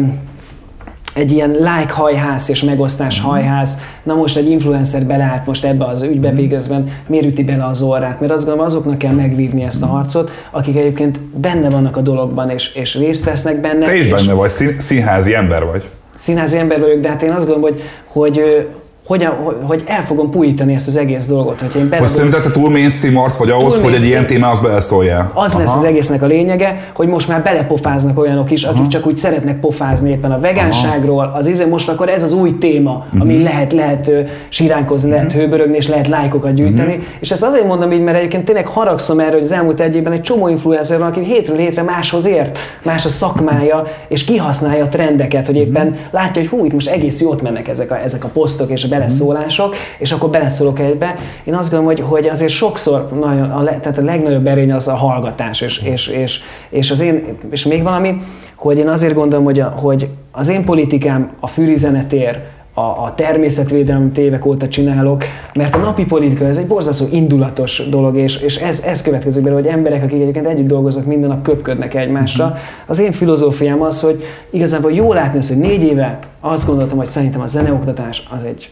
egy ilyen like hajház és megosztás mm. hajház, na most egy influencer beleállt most ebbe az ügybe, végözben miért üti bele az orrát? Mert azt gondolom, azoknak kell megvívni ezt a harcot, akik egyébként benne vannak a dologban, és, és részt vesznek benne. Te is és benne vagy, színházi ember vagy. Színházi ember vagyok, de hát én azt gondolom, hogy, hogy hogyan, hogy el fogom pújítani ezt az egész dolgot. Hogyha én Most szerinted te túl mainstream arc vagy ahhoz, hogy egy ilyen témához beleszóljál? Az Aha. lesz az egésznek a lényege, hogy most már belepofáznak olyanok is, akik Aha. csak úgy szeretnek pofázni éppen a vegánságról, az izé, most akkor ez az új téma, ami uh-huh. lehet, lehet siránkozni, lehet uh-huh. hőbörögni, és lehet lájkokat gyűjteni. Uh-huh. És ezt azért mondom így, mert egyébként tényleg haragszom erre, hogy az elmúlt egy évben egy csomó influencer van, aki hétről hétre máshoz ért, más a szakmája, és kihasználja a trendeket, hogy éppen látja, hogy hú, itt most egész jót mennek ezek a, ezek a posztok és a beleszólások, és akkor beleszólok egybe. Én azt gondolom, hogy, hogy azért sokszor nagyon, a, tehát a legnagyobb erény az a hallgatás, és, és, és, és, az én, és még valami, hogy én azért gondolom, hogy, a, hogy az én politikám a fűrizenetér, a, a természetvédelem évek óta csinálok, mert a napi politika ez egy borzasztó indulatos dolog, és, és ez, ez következik belőle, hogy emberek, akik egyébként együtt dolgoznak, minden nap köpködnek egymásra. Mhm. Az én filozófiám az, hogy igazából jó látni azt, hogy négy éve azt gondoltam, hogy szerintem a zeneoktatás az egy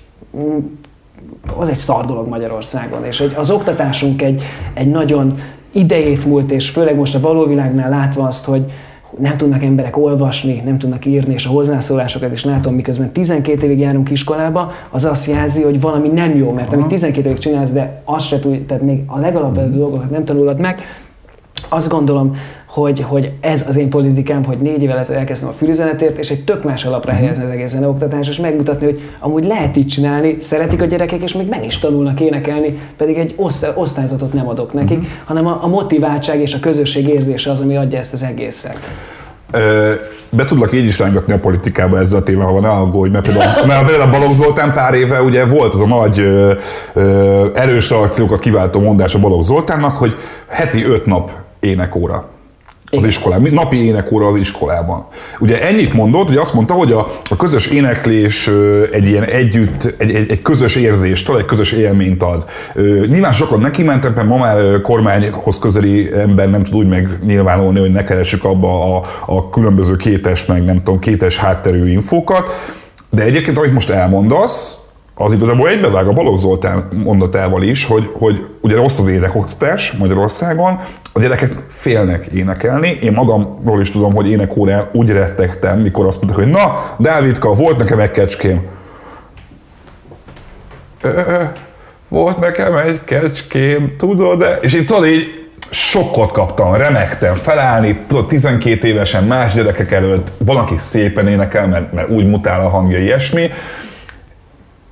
az egy szar dolog Magyarországon, és egy, az oktatásunk egy, egy nagyon idejét múlt, és főleg most a való világnál látva azt, hogy nem tudnak emberek olvasni, nem tudnak írni, és a hozzászólásokat is látom, miközben 12 évig járunk iskolába, az azt jelzi, hogy valami nem jó, mert amit 12 évig csinálsz, de azt se tudj, tehát még a legalapvetőbb dolgokat nem tanulod meg, azt gondolom, hogy, hogy ez az én politikám, hogy négy évvel ezelőtt elkezdtem a fűrizenetért, és egy tök más alapra uh-huh. helyezni az egész zeneoktatás, és megmutatni, hogy amúgy lehet így csinálni, szeretik a gyerekek, és még meg is tanulnak énekelni, pedig egy osztályzatot nem adok nekik, uh-huh. hanem a, a motiváltság és a közösség érzése az, ami adja ezt az egészet. Ö, be tudlak így is rángatni a politikába ezzel a témával, ne aggódj, mert például, mert például Balogh Zoltán pár éve ugye volt az a nagy ö, ö, erős reakciókat kiváltó mondás a Balogh Zoltánnak, hogy heti öt nap énekóra az iskolában, napi énekóra az iskolában. Ugye ennyit mondott, hogy azt mondta, hogy a, a közös éneklés egy ilyen együtt, egy, egy, egy közös érzést ad, egy közös élményt ad. Nyilván sokan neki mentem, mert ma már kormányhoz közeli ember nem tud úgy megnyilvánulni, hogy ne keressük abba a, a különböző kétes, meg nem tudom, kétes hátterű infókat, de egyébként, amit most elmondasz, az igazából egybevág a Balogh Zoltán mondatával is, hogy, hogy ugye rossz az énekoktatás Magyarországon, a gyerekek félnek énekelni. Én magamról is tudom, hogy énekórán úgy rettegtem, mikor azt mondták, hogy na, Dávidka, volt nekem egy kecském. volt nekem egy kecském, tudod, de... És itt tudod, így sokkot kaptam, remektem, felállni, tudod, 12 évesen más gyerekek előtt, van, aki szépen énekel, mert, mert úgy mutál a hangja, ilyesmi.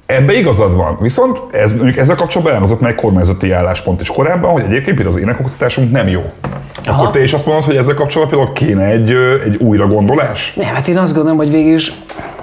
Ebbe igazad van. Viszont ez, mondjuk ezzel kapcsolatban elhozott meg kormányzati álláspont is korábban, hogy egyébként az énekoktatásunk nem jó. Aha. Akkor te is azt mondod, hogy ezzel kapcsolatban kéne egy, egy újra gondolás? Nem, hát én azt gondolom, hogy végül is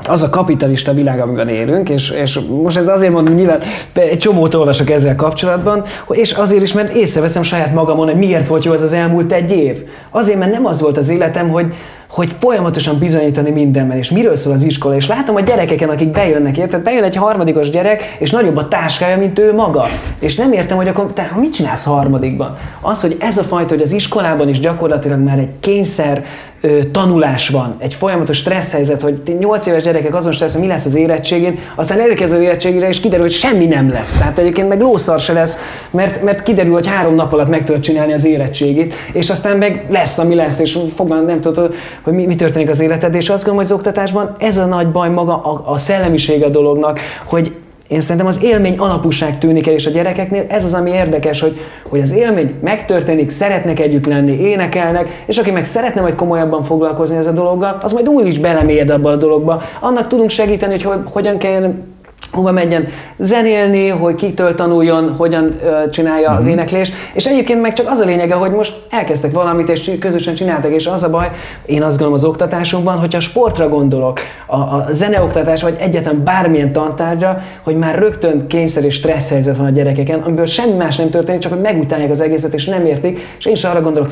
az a kapitalista világ, amiben élünk, és, és most ez azért mondom, nyilván egy csomót olvasok ezzel kapcsolatban, és azért is, mert észreveszem saját magamon, hogy miért volt jó ez az elmúlt egy év. Azért, mert nem az volt az életem, hogy, hogy folyamatosan bizonyítani mindenben, és miről szól az iskola, és látom a gyerekeken, akik bejönnek, érted? Bejön egy harmadikos gyerek, és nagyobb a táskája, mint ő maga. És nem értem, hogy akkor te mit csinálsz harmadikban? Az, hogy ez a fajta, hogy az iskolában is gyakorlatilag már egy kényszer ö, tanulás van, egy folyamatos stressz helyzet, hogy 8 éves gyerekek azon stressz, mi lesz az érettségén, aztán elérkező érettségére, és kiderül, hogy semmi nem lesz. Tehát egyébként meg lószar se lesz, mert, mert kiderül, hogy három nap alatt meg tudod csinálni az érettségét, és aztán meg lesz, ami lesz, és fogalmam nem tudod, hogy mi, mi történik az életed, és azt gondolom, hogy az oktatásban ez a nagy baj maga a, a szellemiség a dolognak, hogy én szerintem az élmény alapúság tűnik el, és a gyerekeknél ez az, ami érdekes, hogy, hogy az élmény megtörténik, szeretnek együtt lenni, énekelnek, és aki meg szeretne majd komolyabban foglalkozni ezzel a dologgal, az majd úgy is belemélyed abba a dologba. Annak tudunk segíteni, hogy, hogy hogyan kell hova menjen zenélni, hogy kitől tanuljon, hogyan csinálja uh-huh. az mhm. éneklés. És egyébként meg csak az a lényege, hogy most elkezdtek valamit, és közösen csináltak, és az a baj, én azt gondolom az oktatásunkban, hogyha sportra gondolok, a, a zeneoktatás, vagy egyetlen bármilyen tantárgyra, hogy már rögtön kényszer és stressz helyzet van a gyerekeken, amiből semmi más nem történik, csak hogy megutálják az egészet, és nem értik. És én is arra gondolok,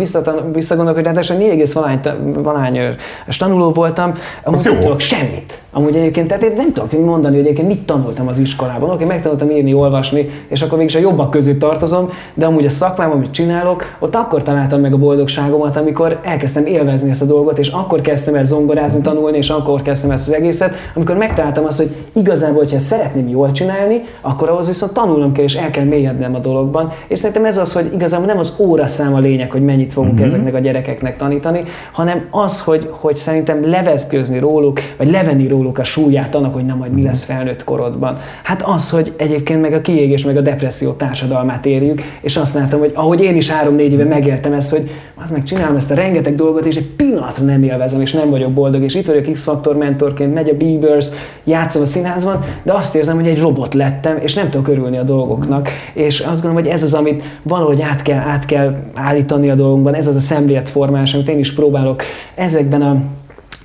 visszagondolok, hogy ráadásul 4, valány, valány tanuló voltam, amúgy nem tudok semmit. Amúgy egyébként, tehát én nem tudok mondani, hogy egyébként mit tanultam az iskolában. Oké, megtanultam írni, olvasni, és akkor mégis a jobbak közé tartozom, de amúgy a szakmám, amit csinálok, ott akkor találtam meg a boldogságomat, amikor elkezdtem élvezni ezt a dolgot, és akkor kezdtem el zongorázni, tanulni, és akkor kezdtem ezt az egészet, amikor megtaláltam azt, hogy igazából, hogyha szeretném jól csinálni, akkor ahhoz viszont tanulnom kell, és el kell mélyednem a dologban. És szerintem ez az, hogy igazából nem az óraszám a lényeg, hogy mennyit fogunk mm-hmm. ezeknek a gyerekeknek tanítani, hanem az, hogy, hogy szerintem levetközni róluk, vagy levenni róluk róluk a súlyát annak, hogy na majd mi lesz felnőtt korodban. Hát az, hogy egyébként meg a kiégés, meg a depresszió társadalmát érjük, és azt látom, hogy ahogy én is három-négy éve megértem ezt, hogy az meg csinálom ezt a rengeteg dolgot, és egy pillanatra nem élvezem, és nem vagyok boldog, és itt vagyok X-faktor mentorként, megy a Beavers, játszom a színházban, de azt érzem, hogy egy robot lettem, és nem tudok örülni a dolgoknak. És azt gondolom, hogy ez az, amit valahogy át kell, át kell állítani a dolgunkban, ez az a szemléletformás, amit én is próbálok ezekben a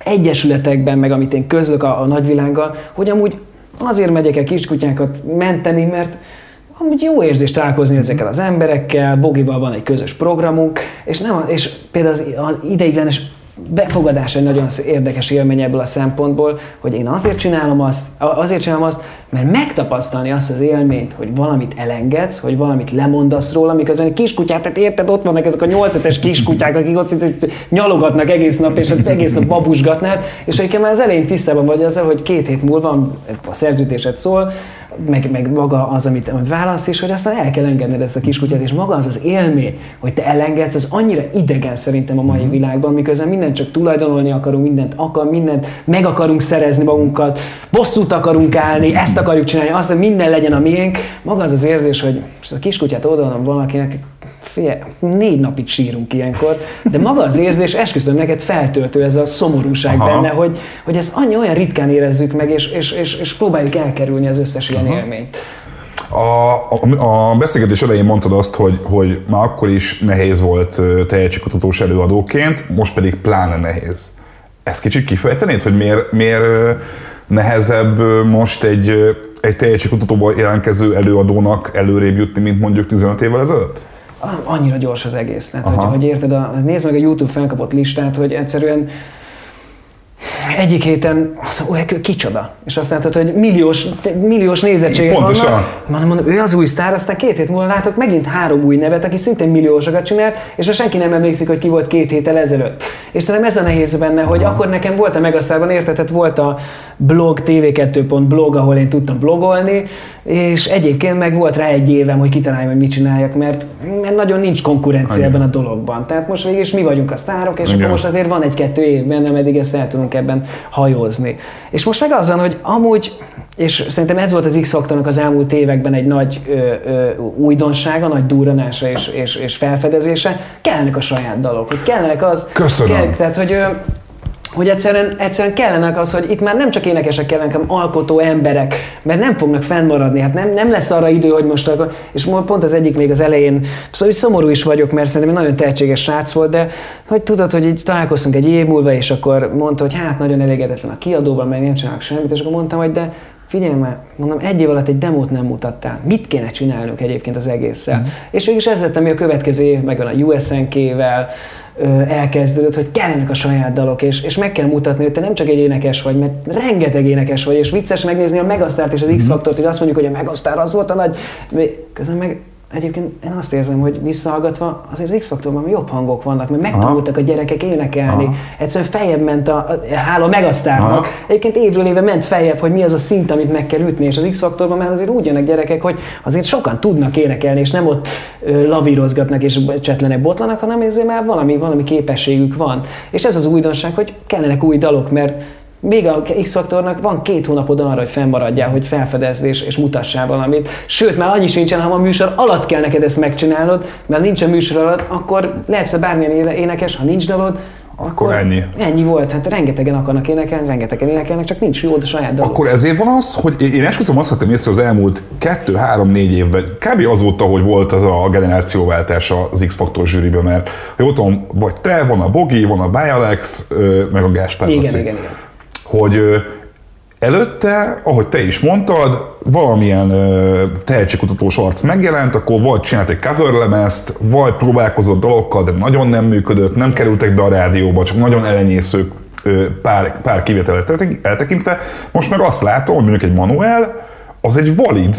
egyesületekben, meg amit én közlök a, a nagyvilággal, hogy amúgy azért megyek el kiskutyákat menteni, mert amúgy jó érzés találkozni ezekkel az emberekkel, Bogival van egy közös programunk, és, nem, és például az, az ideiglenes befogadás egy nagyon érdekes élmény ebből a szempontból, hogy én azért csinálom azt, azért csinálom azt, mert megtapasztalni azt az élményt, hogy valamit elengedsz, hogy valamit lemondasz róla, miközben egy kiskutyát, tehát érted, ott vannak ezek a 8 es kiskutyák, akik ott nyalogatnak egész nap, és egész nap babusgatnád, és egyébként már az elején tisztában vagy azzal, hogy két hét múlva a szerződésed szól, meg, meg maga az, amit, amit válasz is, hogy aztán el kell engedned ezt a kiskutyát, és maga az az élmény, hogy te elengedsz, az annyira idegen szerintem a mai mm-hmm. világban, miközben mindent csak tulajdonolni akarunk, mindent akar, mindent meg akarunk szerezni magunkat, bosszút akarunk állni, ezt akarjuk csinálni, azt, hogy minden legyen a miénk. Maga az az érzés, hogy a kiskutyát odaadom valakinek, Figyelj, négy napig sírunk ilyenkor, de maga az érzés, esküszöm neked feltöltő ez a szomorúság Aha. benne, hogy, hogy ezt annyi olyan ritkán érezzük meg, és, és, és, és próbáljuk elkerülni az összes ilyen Aha. élményt. A, a, a beszélgetés elején mondtad azt, hogy, hogy már akkor is nehéz volt tehetségkutatós előadóként, most pedig pláne nehéz. Ezt kicsit kifejtenéd, hogy miért, miért nehezebb most egy, egy tehetségkutatóban jelentkező előadónak előrébb jutni, mint mondjuk 15 évvel ezelőtt? Annyira gyors az egész. Tehát, hogy, hogy érted, a, nézd meg a YouTube felkapott listát, hogy egyszerűen egyik héten azt mondja, kicsoda. És azt mondtad, hogy milliós, milliós nézettségek Pontosan. vannak. Mondom, mondom, ő az új sztár, aztán két hét múlva látok megint három új nevet, aki szintén milliósokat csinált, és most senki nem emlékszik, hogy ki volt két héttel ezelőtt. És szerintem ez a nehéz benne, hogy Aha. akkor nekem volt a Megasztárban, érted, tehát volt a blog, tv2.blog, ahol én tudtam blogolni, és egyébként meg volt rá egy évem, hogy kitaláljam, hogy mit csináljak, mert, mert nagyon nincs konkurencia Igen. ebben a dologban. Tehát most végig is mi vagyunk a sztárok, és Igen. akkor most azért van egy-kettő év bennem, eddig ezt el tudunk ebben hajózni. És most meg azon, hogy amúgy, és szerintem ez volt az X-faktornak az elmúlt években egy nagy ö, ö, újdonsága, nagy durranása és, és, és felfedezése, kellenek a saját dalok, hogy kellenek az... Köszönöm. Kell, tehát, hogy hogy egyszerűen, egyszerűen kellene az, hogy itt már nem csak énekesek kellenek, hanem alkotó emberek, mert nem fognak fennmaradni, hát nem, nem lesz arra idő, hogy most akkor, és pont az egyik még az elején, szóval hogy szomorú is vagyok, mert szerintem egy nagyon tehetséges srác volt, de hogy tudod, hogy így találkoztunk egy év múlva, és akkor mondta, hogy hát nagyon elégedetlen a kiadóban, meg nem csinálok semmit, és akkor mondtam, hogy de figyelj már, mondom, egy év alatt egy demót nem mutattál. Mit kéne csinálnunk egyébként az egésszel? Mm. És végül is ez lett, ami a következő év meg a USNK-vel, elkezdődött, hogy kellenek a saját dalok, és, és meg kell mutatni, hogy te nem csak egy énekes vagy, mert rengeteg énekes vagy, és vicces megnézni a Megasztárt és az. X-faktort, hogy azt mondjuk, hogy a Megasztár az volt a nagy, közben meg Egyébként én azt érzem, hogy visszahallgatva azért az X-faktorban jobb hangok vannak, mert megtanultak a gyerekek énekelni. Aha. Egyszerűen feljebb ment a, a hála megasztárnak. Egyébként évről éve ment feljebb, hogy mi az a szint, amit meg kell ütni, és az X-faktorban már azért úgy jönnek gyerekek, hogy azért sokan tudnak énekelni, és nem ott ö, lavírozgatnak és csetlenek, botlanak, hanem ezért már valami, valami képességük van. És ez az újdonság, hogy kellenek új dalok, mert még a X-faktornak van két hónapod arra, hogy fennmaradjál, hogy felfedezd és, és mutassál valamit. Sőt, már annyi sincsen, ha a műsor alatt kell neked ezt megcsinálnod, mert nincs a műsor alatt, akkor lehetsz bármilyen énekes, ha nincs dalod, akkor, akkor ennyi. Ennyi volt. Hát rengetegen akarnak énekelni, rengetegen énekelnek, csak nincs jó a saját dolog. Akkor ezért van az, hogy én esküszöm azt vettem észre az elmúlt kettő, három, négy évben, kb. azóta, hogy volt az a generációváltás az X-Faktor zsűriben, mert ha jól tudom, vagy te, van a Bogi, van a Bialex, meg a Gáspár igen, igen, igen hogy előtte, ahogy te is mondtad, valamilyen tehetségkutatós arc megjelent, akkor vagy csinált egy cover lemezt, vagy próbálkozott dalokkal, de nagyon nem működött, nem kerültek be a rádióba, csak nagyon elenyészők pár, pár kivételet eltekintve. Most meg azt látom, hogy mondjuk egy manuel, az egy valid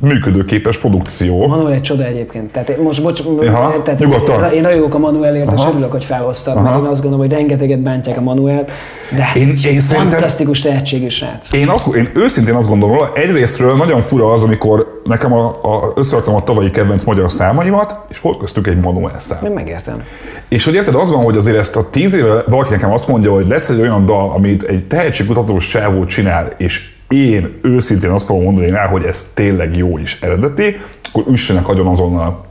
működőképes produkció. Manuel egy csoda egyébként. Tehát most, bocs, Aha, tehát nyugodtan. Én, rajogok a Manuelért, és örülök, hogy felhoztad, Aha. mert én azt gondolom, hogy rengeteget bántják a Manuelt, de én, én fantasztikus tehetségű srác. Én, azt, én őszintén azt gondolom, hogy egyrésztről nagyon fura az, amikor nekem a, a, összeraktam a tavalyi kedvenc magyar számaimat, és volt köztük egy Manuel szám. Én megértem. És hogy érted, az van, hogy azért ezt a tíz éve valaki nekem azt mondja, hogy lesz egy olyan dal, amit egy tehetségkutatós csávó csinál, és én őszintén azt fogom mondani rá, hogy ez tényleg jó is eredeti, akkor üssenek agyon azonnal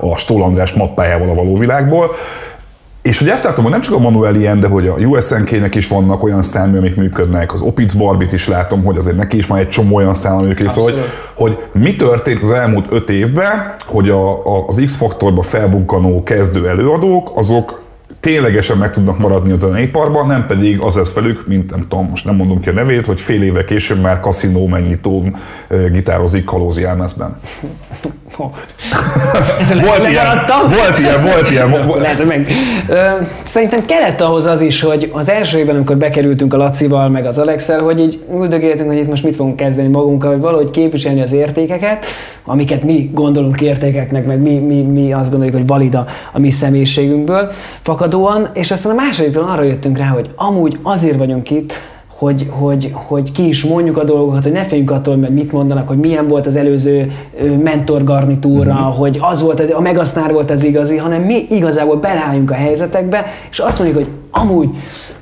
a Stól András mappájával a való világból. És hogy ezt látom, hogy nem csak a Manuel ilyen, de hogy a USNK-nek is vannak olyan számai, amik működnek, az Opitz Barbit is látom, hogy azért neki is van egy csomó olyan szám, amik is, hogy, hogy mi történt az elmúlt öt évben, hogy a, a, az X-faktorba felbukkanó kezdő előadók, azok ténylegesen meg tudnak maradni a zeneiparban, nem pedig az lesz velük, mint nem tudom, most nem mondom ki a nevét, hogy fél éve később már kaszinó megnyitó gitározik kalózi elmezben. volt, ilyen, volt ilyen, volt ilyen, Lehet, hogy meg. Szerintem kellett ahhoz az is, hogy az első évben, amikor bekerültünk a Lacival, meg az Alexel, hogy így üldögéltünk, hogy itt most mit fogunk kezdeni magunkkal, hogy valahogy képviselni az értékeket, amiket mi gondolunk értékeknek, meg mi, mi, mi azt gondoljuk, hogy valida a mi személyiségünkből fakadóan, és aztán a másodiktól arra jöttünk rá, hogy amúgy azért vagyunk itt, hogy, hogy, hogy ki is mondjuk a dolgokat, hogy ne féljünk attól, hogy mit mondanak, hogy milyen volt az előző mentor garnitúra, mm-hmm. hogy az volt, az, a megasztár volt az igazi, hanem mi igazából beleálljunk a helyzetekbe, és azt mondjuk, hogy amúgy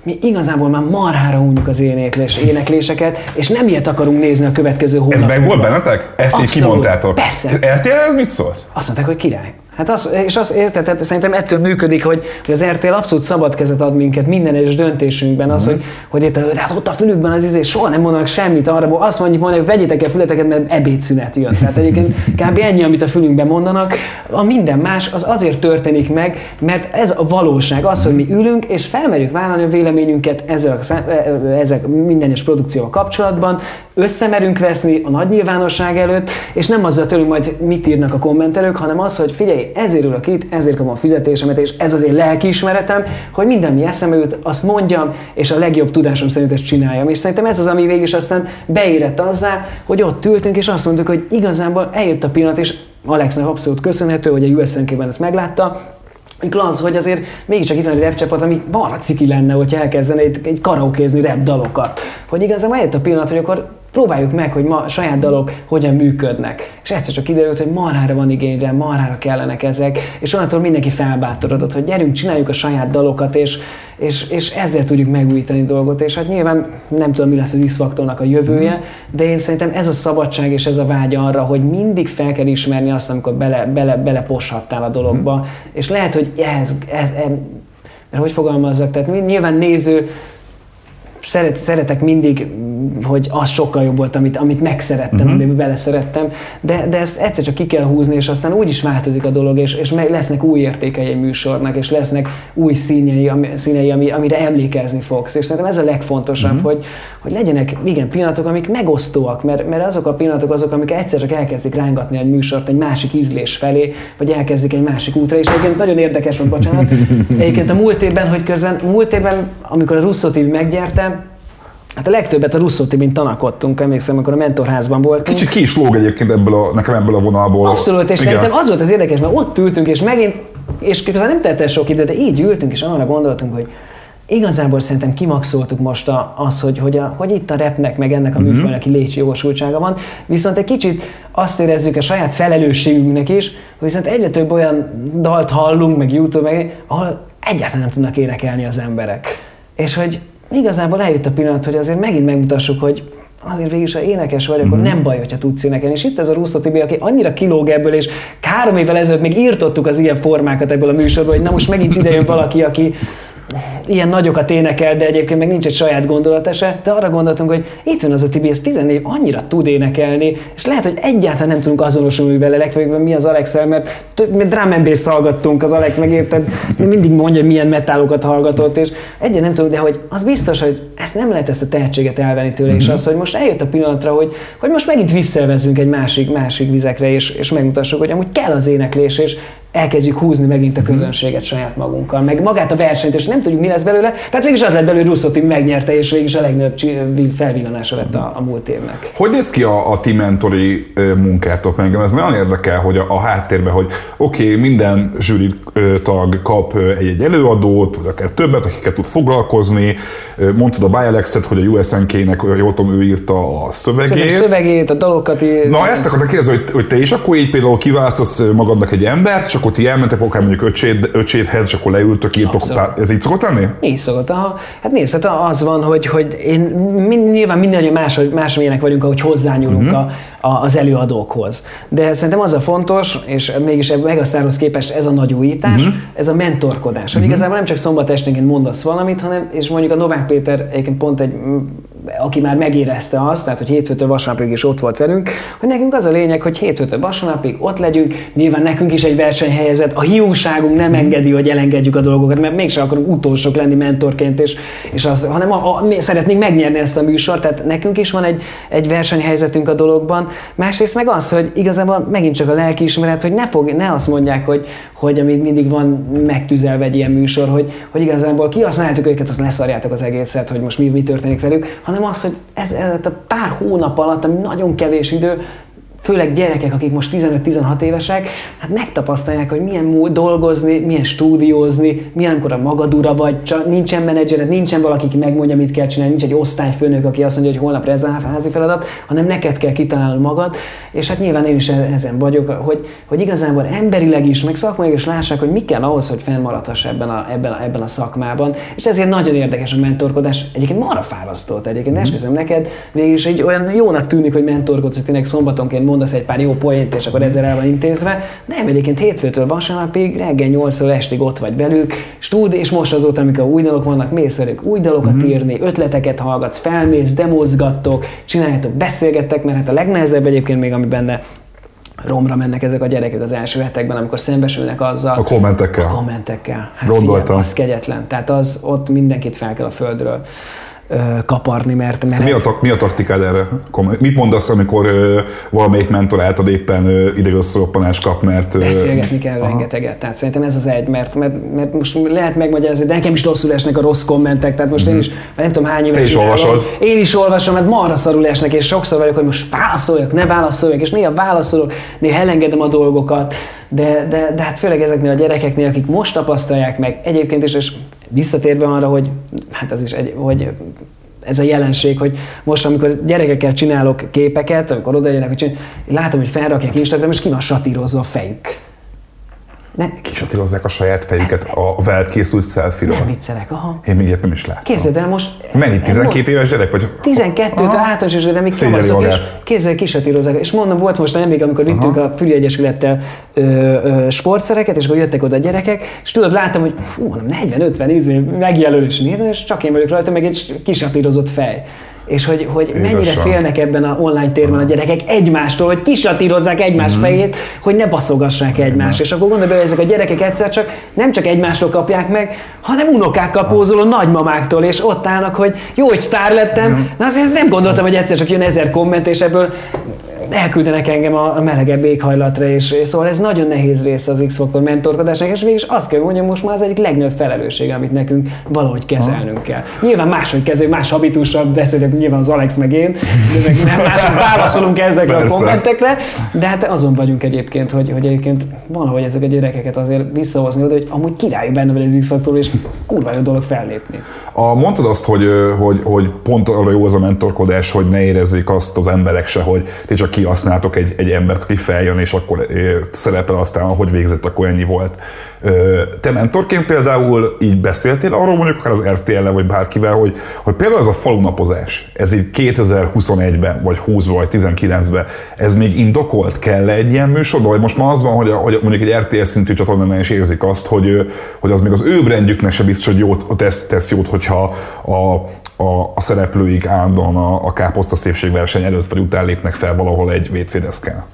mi igazából már marhára unjuk az éneklés, énekléseket, és nem ilyet akarunk nézni a következő hónapban. Ez meg volt bennetek? Ezt Abszolút. így kimondtátok? Persze. RTL ez mit szólt? Azt mondták, hogy király. Hát az, és azt érted, tehát szerintem ettől működik, hogy, hogy az RTL abszolút szabad kezet ad minket minden egyes döntésünkben, az, mm. hogy, hogy érted, hát ott a fülükben az izé, soha nem mondanak semmit arra, azt mondjuk mondani, hogy vegyétek el fületeket, mert ebédszünet jön. Tehát egyébként kb. ennyi, amit a fülünkben mondanak, a minden más az azért történik meg, mert ez a valóság, az, hogy mi ülünk és felmerjük vállalni a véleményünket ezzel, ezzel minden egyes produkcióval kapcsolatban, összemerünk veszni a nagy nyilvánosság előtt, és nem azzal tőlünk majd mit írnak a kommentelők, hanem az, hogy figyelj, ezért ülök itt, ezért kapom a fizetésemet, és ez az én lelkiismeretem, hogy minden mi eszembe jut, azt mondjam, és a legjobb tudásom szerint ezt csináljam. És szerintem ez az, ami végig is aztán beérett azzá, hogy ott ültünk, és azt mondtuk, hogy igazából eljött a pillanat, és Alexnek abszolút köszönhető, hogy a USNK-ben ezt meglátta, az, hogy azért mégiscsak itt van egy rap ami balra ciki lenne, hogyha elkezdene egy, egy karaokézni rap dalokat. Hogy igazából eljött a pillanat, hogy akkor próbáljuk meg, hogy ma saját dalok hogyan működnek. És egyszer csak kiderült, hogy marhára van igényre, marhára kellenek ezek, és onnantól mindenki felbátorodott, hogy gyerünk, csináljuk a saját dalokat, és, és, és ezzel tudjuk megújítani dolgot. És hát nyilván nem tudom, mi lesz az x a jövője, de én szerintem ez a szabadság és ez a vágy arra, hogy mindig fel kell ismerni azt, amikor bele, bele, bele a dologba. És lehet, hogy ez, ez, ez mert hogy fogalmazzak, tehát nyilván néző szeret, szeretek mindig, hogy az sokkal jobb volt, amit, amit megszerettem, uh-huh. amiben beleszerettem, de, de ezt egyszer csak ki kell húzni, és aztán úgy is változik a dolog, és, és lesznek új értékei egy műsornak, és lesznek új színei, ami, színei ami, amire emlékezni fogsz. És szerintem ez a legfontosabb, uh-huh. hogy, hogy legyenek igen pillanatok, amik megosztóak, mert, mert azok a pillanatok azok, amik egyszer csak elkezdik rángatni egy műsort egy másik ízlés felé, vagy elkezdik egy másik útra, és egyébként nagyon érdekes volt, bocsánat. Egyébként a múlt évben, hogy közben, múlt évben, amikor a Russo TV meggyertem, Hát a legtöbbet a Russo Tibin tanakodtunk, emlékszem, amikor a mentorházban voltunk. Kicsit ki is lóg egyébként ebből a, nekem ebből a vonalból. Abszolút, és szerintem az volt az érdekes, mert ott ültünk, és megint, és közben nem telt el sok idő, de így ültünk, és arra gondoltunk, hogy igazából szerintem kimaxoltuk most a, az, hogy, hogy, a, hogy itt a repnek, meg ennek a uh-huh. műfajnak létjogosultsága van, viszont egy kicsit azt érezzük a saját felelősségünknek is, hogy viszont egyre több olyan dalt hallunk, meg YouTube, meg, ahol egyáltalán nem tudnak énekelni az emberek. És hogy igazából eljött a pillanat, hogy azért megint megmutassuk, hogy azért végül is, ha énekes vagy, akkor uh-huh. nem baj, hogyha tudsz énekelni. És itt ez a Russo Tibi, aki annyira kilóg ebből, és három évvel ezelőtt még írtottuk az ilyen formákat ebből a műsorból, hogy na most megint ide jön valaki, aki ilyen nagyokat énekel, de egyébként meg nincs egy saját gondolata se, de arra gondoltunk, hogy itt van az a Tibi, ez 14 annyira tud énekelni, és lehet, hogy egyáltalán nem tudunk azonosulni vele, legfőleg mi az alex mert mi drum and bass hallgattunk, az Alex megérted, mindig mondja, hogy milyen metálokat hallgatott, és egyáltalán nem tudunk, de hogy az biztos, hogy ezt nem lehet ezt a tehetséget elvenni tőle, és mhm. az, hogy most eljött a pillanatra, hogy, hogy most megint visszavezzünk egy másik, másik vizekre, és, és megmutassuk, hogy amúgy kell az éneklés, és elkezdjük húzni megint a mhm. közönséget saját magunkkal, meg magát a versenyt, és nem tudjuk, mi lesz belőle. Tehát végig az lett belőle, hogy Russo megnyerte, és végig a legnagyobb felvillanása lett a, a múlt évnek. Hogy néz ki a, a ti mentori munkátok? Engem ez nagyon érdekel, hogy a, a háttérben, hogy oké, okay, minden zsűri tag kap egy-egy előadót, vagy akár többet, akiket tud foglalkozni. Mondtad a Bialexet, hogy a USNK-nek, jól tudom, ő írta a szövegét. A szövegét, a dalokat. Na, ezt akartam kérdezni, hogy, hogy te is akkor így például kiválasztasz magadnak egy embert, csak ott elmentek akár mondjuk öcséd, öcsédhez, és akkor leültök, írtok, ez így szokott lenni? Így szokott. Aha. Hát nézd, hát az van, hogy, hogy én nyilván mindannyian más, másmilyenek vagyunk, ahogy hozzányúlunk uh-huh. a, a, az előadókhoz. De szerintem az a fontos, és mégis Megasztárhoz képest ez a nagy újítás, uh-huh. ez a mentorkodás. Uh-huh. igazából nem csak szombat esténként mondasz valamit, hanem, és mondjuk a Novák Péter egyébként pont egy aki már megérezte azt, tehát hogy hétfőtől vasárnapig is ott volt velünk, hogy nekünk az a lényeg, hogy hétfőtől vasárnapig ott legyünk, nyilván nekünk is egy versenyhelyezet, a hiúságunk nem engedi, hogy elengedjük a dolgokat, mert mégsem akarunk utolsók lenni mentorként, és, és az, hanem a, a, mi szeretnénk megnyerni ezt a műsort, tehát nekünk is van egy, egy versenyhelyzetünk a dologban. Másrészt meg az, hogy igazából megint csak a lelkiismeret, hogy ne, fog, ne azt mondják, hogy, hogy amit mindig van megtüzelve egy ilyen műsor, hogy, hogy igazából kihasználjátok őket, azt leszarjátok az egészet, hogy most mi, mi történik velük, hanem az, hogy ez, ez a pár hónap alatt, ami nagyon kevés idő, főleg gyerekek, akik most 15-16 évesek, hát megtapasztalják, hogy milyen dolgozni, milyen stúdiózni, milyen amikor a magadura vagy, csak nincsen menedzsered, nincsen valaki, aki megmondja, mit kell csinálni, nincs egy osztályfőnök, aki azt mondja, hogy holnap ez a házi feladat, hanem neked kell kitalálni magad, és hát nyilván én is e- ezen vagyok, hogy, hogy igazából emberileg is, meg szakmailag is lássák, hogy mi kell ahhoz, hogy fennmaradhass ebben a, ebben, a, ebben a szakmában, és ezért nagyon érdekes a mentorkodás. Egyébként marha fárasztott egyébként, mm. esküszöm neked, végülis egy olyan jónak tűnik, hogy mentorkodsz, hogy tényleg szombatonként mondasz egy pár jó poént, és akkor ezzel el van intézve. Nem, egyébként hétfőtől vasárnapig, reggel 8 estig ott vagy velük, stúd, és most azóta, amikor új dalok vannak, mész velük új dalokat uh-huh. írni, ötleteket hallgatsz, felmész, demozgattok, csináljátok, beszélgettek, mert hát a legnehezebb egyébként még, ami benne romra mennek ezek a gyerekek az első hetekben, amikor szembesülnek azzal. A kommentekkel. A kommentekkel. Hát Gondoltam. Figyelj, az kegyetlen. Tehát az ott mindenkit fel kell a földről. Kaparni, mert... mert mi, a, tak, mi a taktikád erre? Mit mondasz, amikor ö, valamelyik mentor által éppen idegösszoroppanás kap, mert... Beszélgetni kell aha. rengeteget. Tehát szerintem ez az egy, mert, mert, mert most lehet megmagyarázni, de nekem is rosszul esnek a rossz kommentek, tehát most mm. én mhm. is, nem tudom hány éves Te is olvasod. Én is olvasom, mert marra szarul esnek, és sokszor vagyok, hogy most válaszoljak, ne válaszoljak, és néha válaszolok, néha elengedem a dolgokat, de, de, de hát főleg ezeknél a gyerekeknél, akik most tapasztalják meg, egyébként is, és visszatérve arra, hogy hát az is egy, hogy ez a jelenség, hogy most, amikor gyerekekkel csinálok képeket, amikor oda jönnek, hogy látom, hogy felrakják Instagram, és ki van satírozva a fejük. Ne, Kisatírozzák a saját fejüket a veled készült selfie-ról. Nem viccelek, aha. Én még ilyet nem is láttam. Képzeld el most... Mennyi, 12 éves gyerek vagy? 12 től általános, de még kamaszok, és képzeld, kisatírozzák. És mondom, volt most nemrég, amikor aha. vittünk a Füli Egyesülettel ö, ö, sportszereket, és akkor jöttek oda a gyerekek, és tudod, láttam, hogy fú, 40-50 izé, megjelölés nézem, és csak én vagyok rajta, meg egy kisatírozott fej és hogy, hogy mennyire félnek ebben a online térben a gyerekek egymástól, hogy kisatírozzák egymás mm. fejét, hogy ne baszogassák egymást. És akkor gondolj hogy ezek a gyerekek egyszer csak nem csak egymástól kapják meg, hanem unokákkal pózoló nagymamáktól, és ott állnak, hogy jó, hogy sztár lettem, de azért nem gondoltam, hogy egyszer csak jön ezer komment, és ebből elküldenek engem a melegebb éghajlatra, és, és szóval ez nagyon nehéz része az X-faktor mentorkodásnak, és végig azt kell mondjam, most már az egyik legnagyobb felelősség, amit nekünk valahogy kezelnünk kell. Nyilván máshogy kezeljük, más habitussal beszélek, nyilván az Alex meg én, de meg máshogy válaszolunk ezekre Persze. a kommentekre, de hát azon vagyunk egyébként, hogy, hogy egyébként valahogy ezek a gyerekeket azért visszahozni oda, hogy amúgy király benne vagy az X-faktor, és kurva jó dolog fellépni. A, mondtad azt, hogy, hogy, hogy pont arra jó az a mentorkodás, hogy ne érezzék azt az emberek se, hogy ti csak kihasználtok egy, egy embert, aki feljön, és akkor szerepel aztán, hogy végzett, akkor ennyi volt. Te mentorként például így beszéltél arról mondjuk akár az RTL-le, vagy bárkivel, hogy, hogy például ez a falunapozás, ez így 2021-ben, vagy 20 vagy 19-ben, ez még indokolt? kell -e egy ilyen műsorban? Vagy most már az van, hogy, hogy mondjuk egy RTL szintű csatornán is érzik azt, hogy, hogy az még az ő brandjüknek se biztos, hogy jót, tesz, tesz jót, hogyha a, a, a szereplőik állandóan a, a káposzta szépségverseny előtt vagy után lépnek fel valahol egy WC deszkán.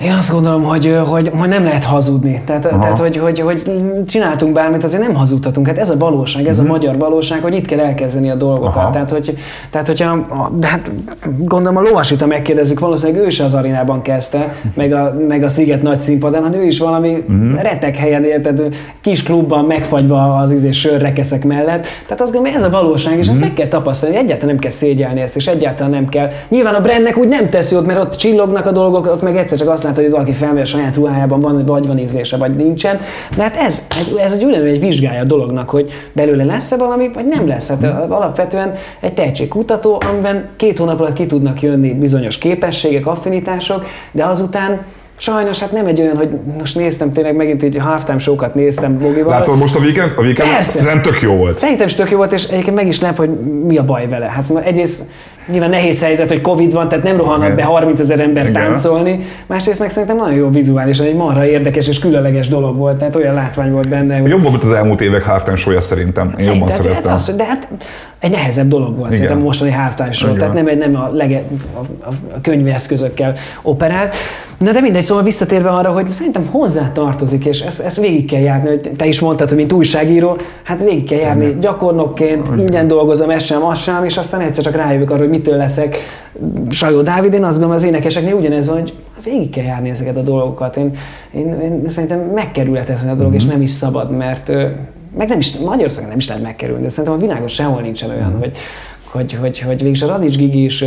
Én azt gondolom, hogy, hogy, hogy nem lehet hazudni. Tehát, tehát hogy, hogy, hogy csináltunk bármit, azért nem hazudhatunk. Hát ez a valóság, ez uh-huh. a mhm. magyar valóság, hogy itt kell elkezdeni a dolgokat. Aha. Tehát, hogy, tehát, hogyha, de hát gondolom a Lovasita megkérdezzük, valószínűleg ő is az arinában kezdte, meg a, meg a Sziget nagy színpadán, hanem ő is valami uh-huh. retek helyen érted, kis klubban megfagyva az izé sörrekeszek mellett. Tehát azt gondolom, ez a valóság, és uh-huh. ezt meg kell tapasztalni, egyáltalán nem kell szégyelni ezt, és egyáltalán nem kell. Nyilván a brandnek úgy nem teszi ott, mert ott csillognak a dolgok, ott meg egyszer csak azt látod, hogy valaki felmegy a saját ruhájában, van, vagy van ízlése, vagy nincsen. De hát ez, ez egy ugyanúgy egy vizsgája a dolognak, hogy belőle lesz-e valami, vagy nem lesz. Hát alapvetően egy tehetségkutató, amiben két hónap alatt ki tudnak jönni bizonyos képességek, affinitások, de azután Sajnos hát nem egy olyan, hogy most néztem tényleg megint így halftime show néztem Bogival. Látod most a weekend? A weekend nem tök jó volt. Szerintem is tök jó volt, és egyébként meg is lep, hogy mi a baj vele. Hát egyrészt Nyilván nehéz helyzet, hogy Covid van, tehát nem rohannak be 30 ezer ember Igen. táncolni. Másrészt meg szerintem nagyon jó vizuálisan, egy marha érdekes és különleges dolog volt, tehát olyan látvány volt benne. Jobb volt az elmúlt évek halftime show szerintem. Én jobban hát szerettem. Hát az, de hát egy nehezebb dolog volt szerintem mostani halftime tehát nem, nem a, lege, a, a, a könyvi eszközökkel operál. Na de mindegy, szóval visszatérve arra, hogy szerintem hozzá tartozik, és ezt, ezt végig kell járni, hogy te is mondtad, hogy mint újságíró, hát végig kell járni Igen. gyakornokként, ingyen dolgozom, ez sem, az sem, és aztán egyszer csak rájövök arra, hogy mitől leszek Sajó Dávid, én azt gondolom, az énekeseknél ugyanez van, hogy végig kell járni ezeket a dolgokat. Én, én, én szerintem megkerülhet ez a dolog, uh-huh. és nem is szabad, mert meg nem is, Magyarországon nem is lehet megkerülni, de szerintem a világon sehol nincsen olyan, uh-huh. hogy, hogy, hogy, hogy végig a Radics Gigi is,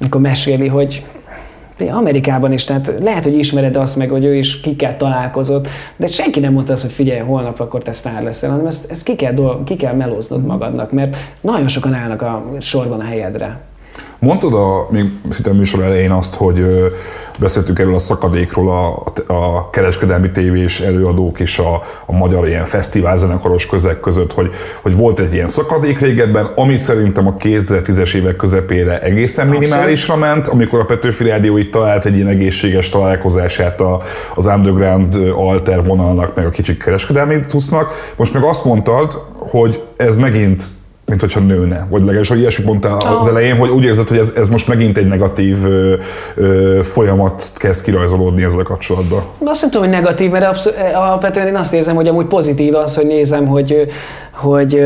amikor meséli, hogy Amerikában is, tehát lehet, hogy ismered azt meg, hogy ő is kikkel találkozott, de senki nem mondta azt, hogy figyelj, holnap akkor te sztár leszel, hanem ezt, ezt ki, kell dolg, ki kell melóznod magadnak, mert nagyon sokan állnak a sorban a helyedre. Mondtad a, még szinte a műsor elején azt, hogy beszéltünk erről a szakadékról a, a kereskedelmi tévés előadók és a, a magyar ilyen fesztiválzenekaros közeg között, hogy, hogy volt egy ilyen szakadék régebben, ami szerintem a 2010-es évek közepére egészen minimálisra ment, amikor a Petőfi Rádió itt talált egy ilyen egészséges találkozását a, az underground alter vonalnak, meg a kicsik kereskedelmi tusznak. Most meg azt mondtad, hogy ez megint mint hogyha nőne, vagy legalábbis, hogy ilyesmit mondtál oh. az elején, hogy úgy érzed, hogy ez, ez most megint egy negatív ö, ö, folyamat kezd kirajzolódni ezzel a kapcsolatban. Azt nem tudom, hogy negatív, mert abszol- alapvetően én azt érzem, hogy amúgy pozitív az, hogy nézem, hogy, hogy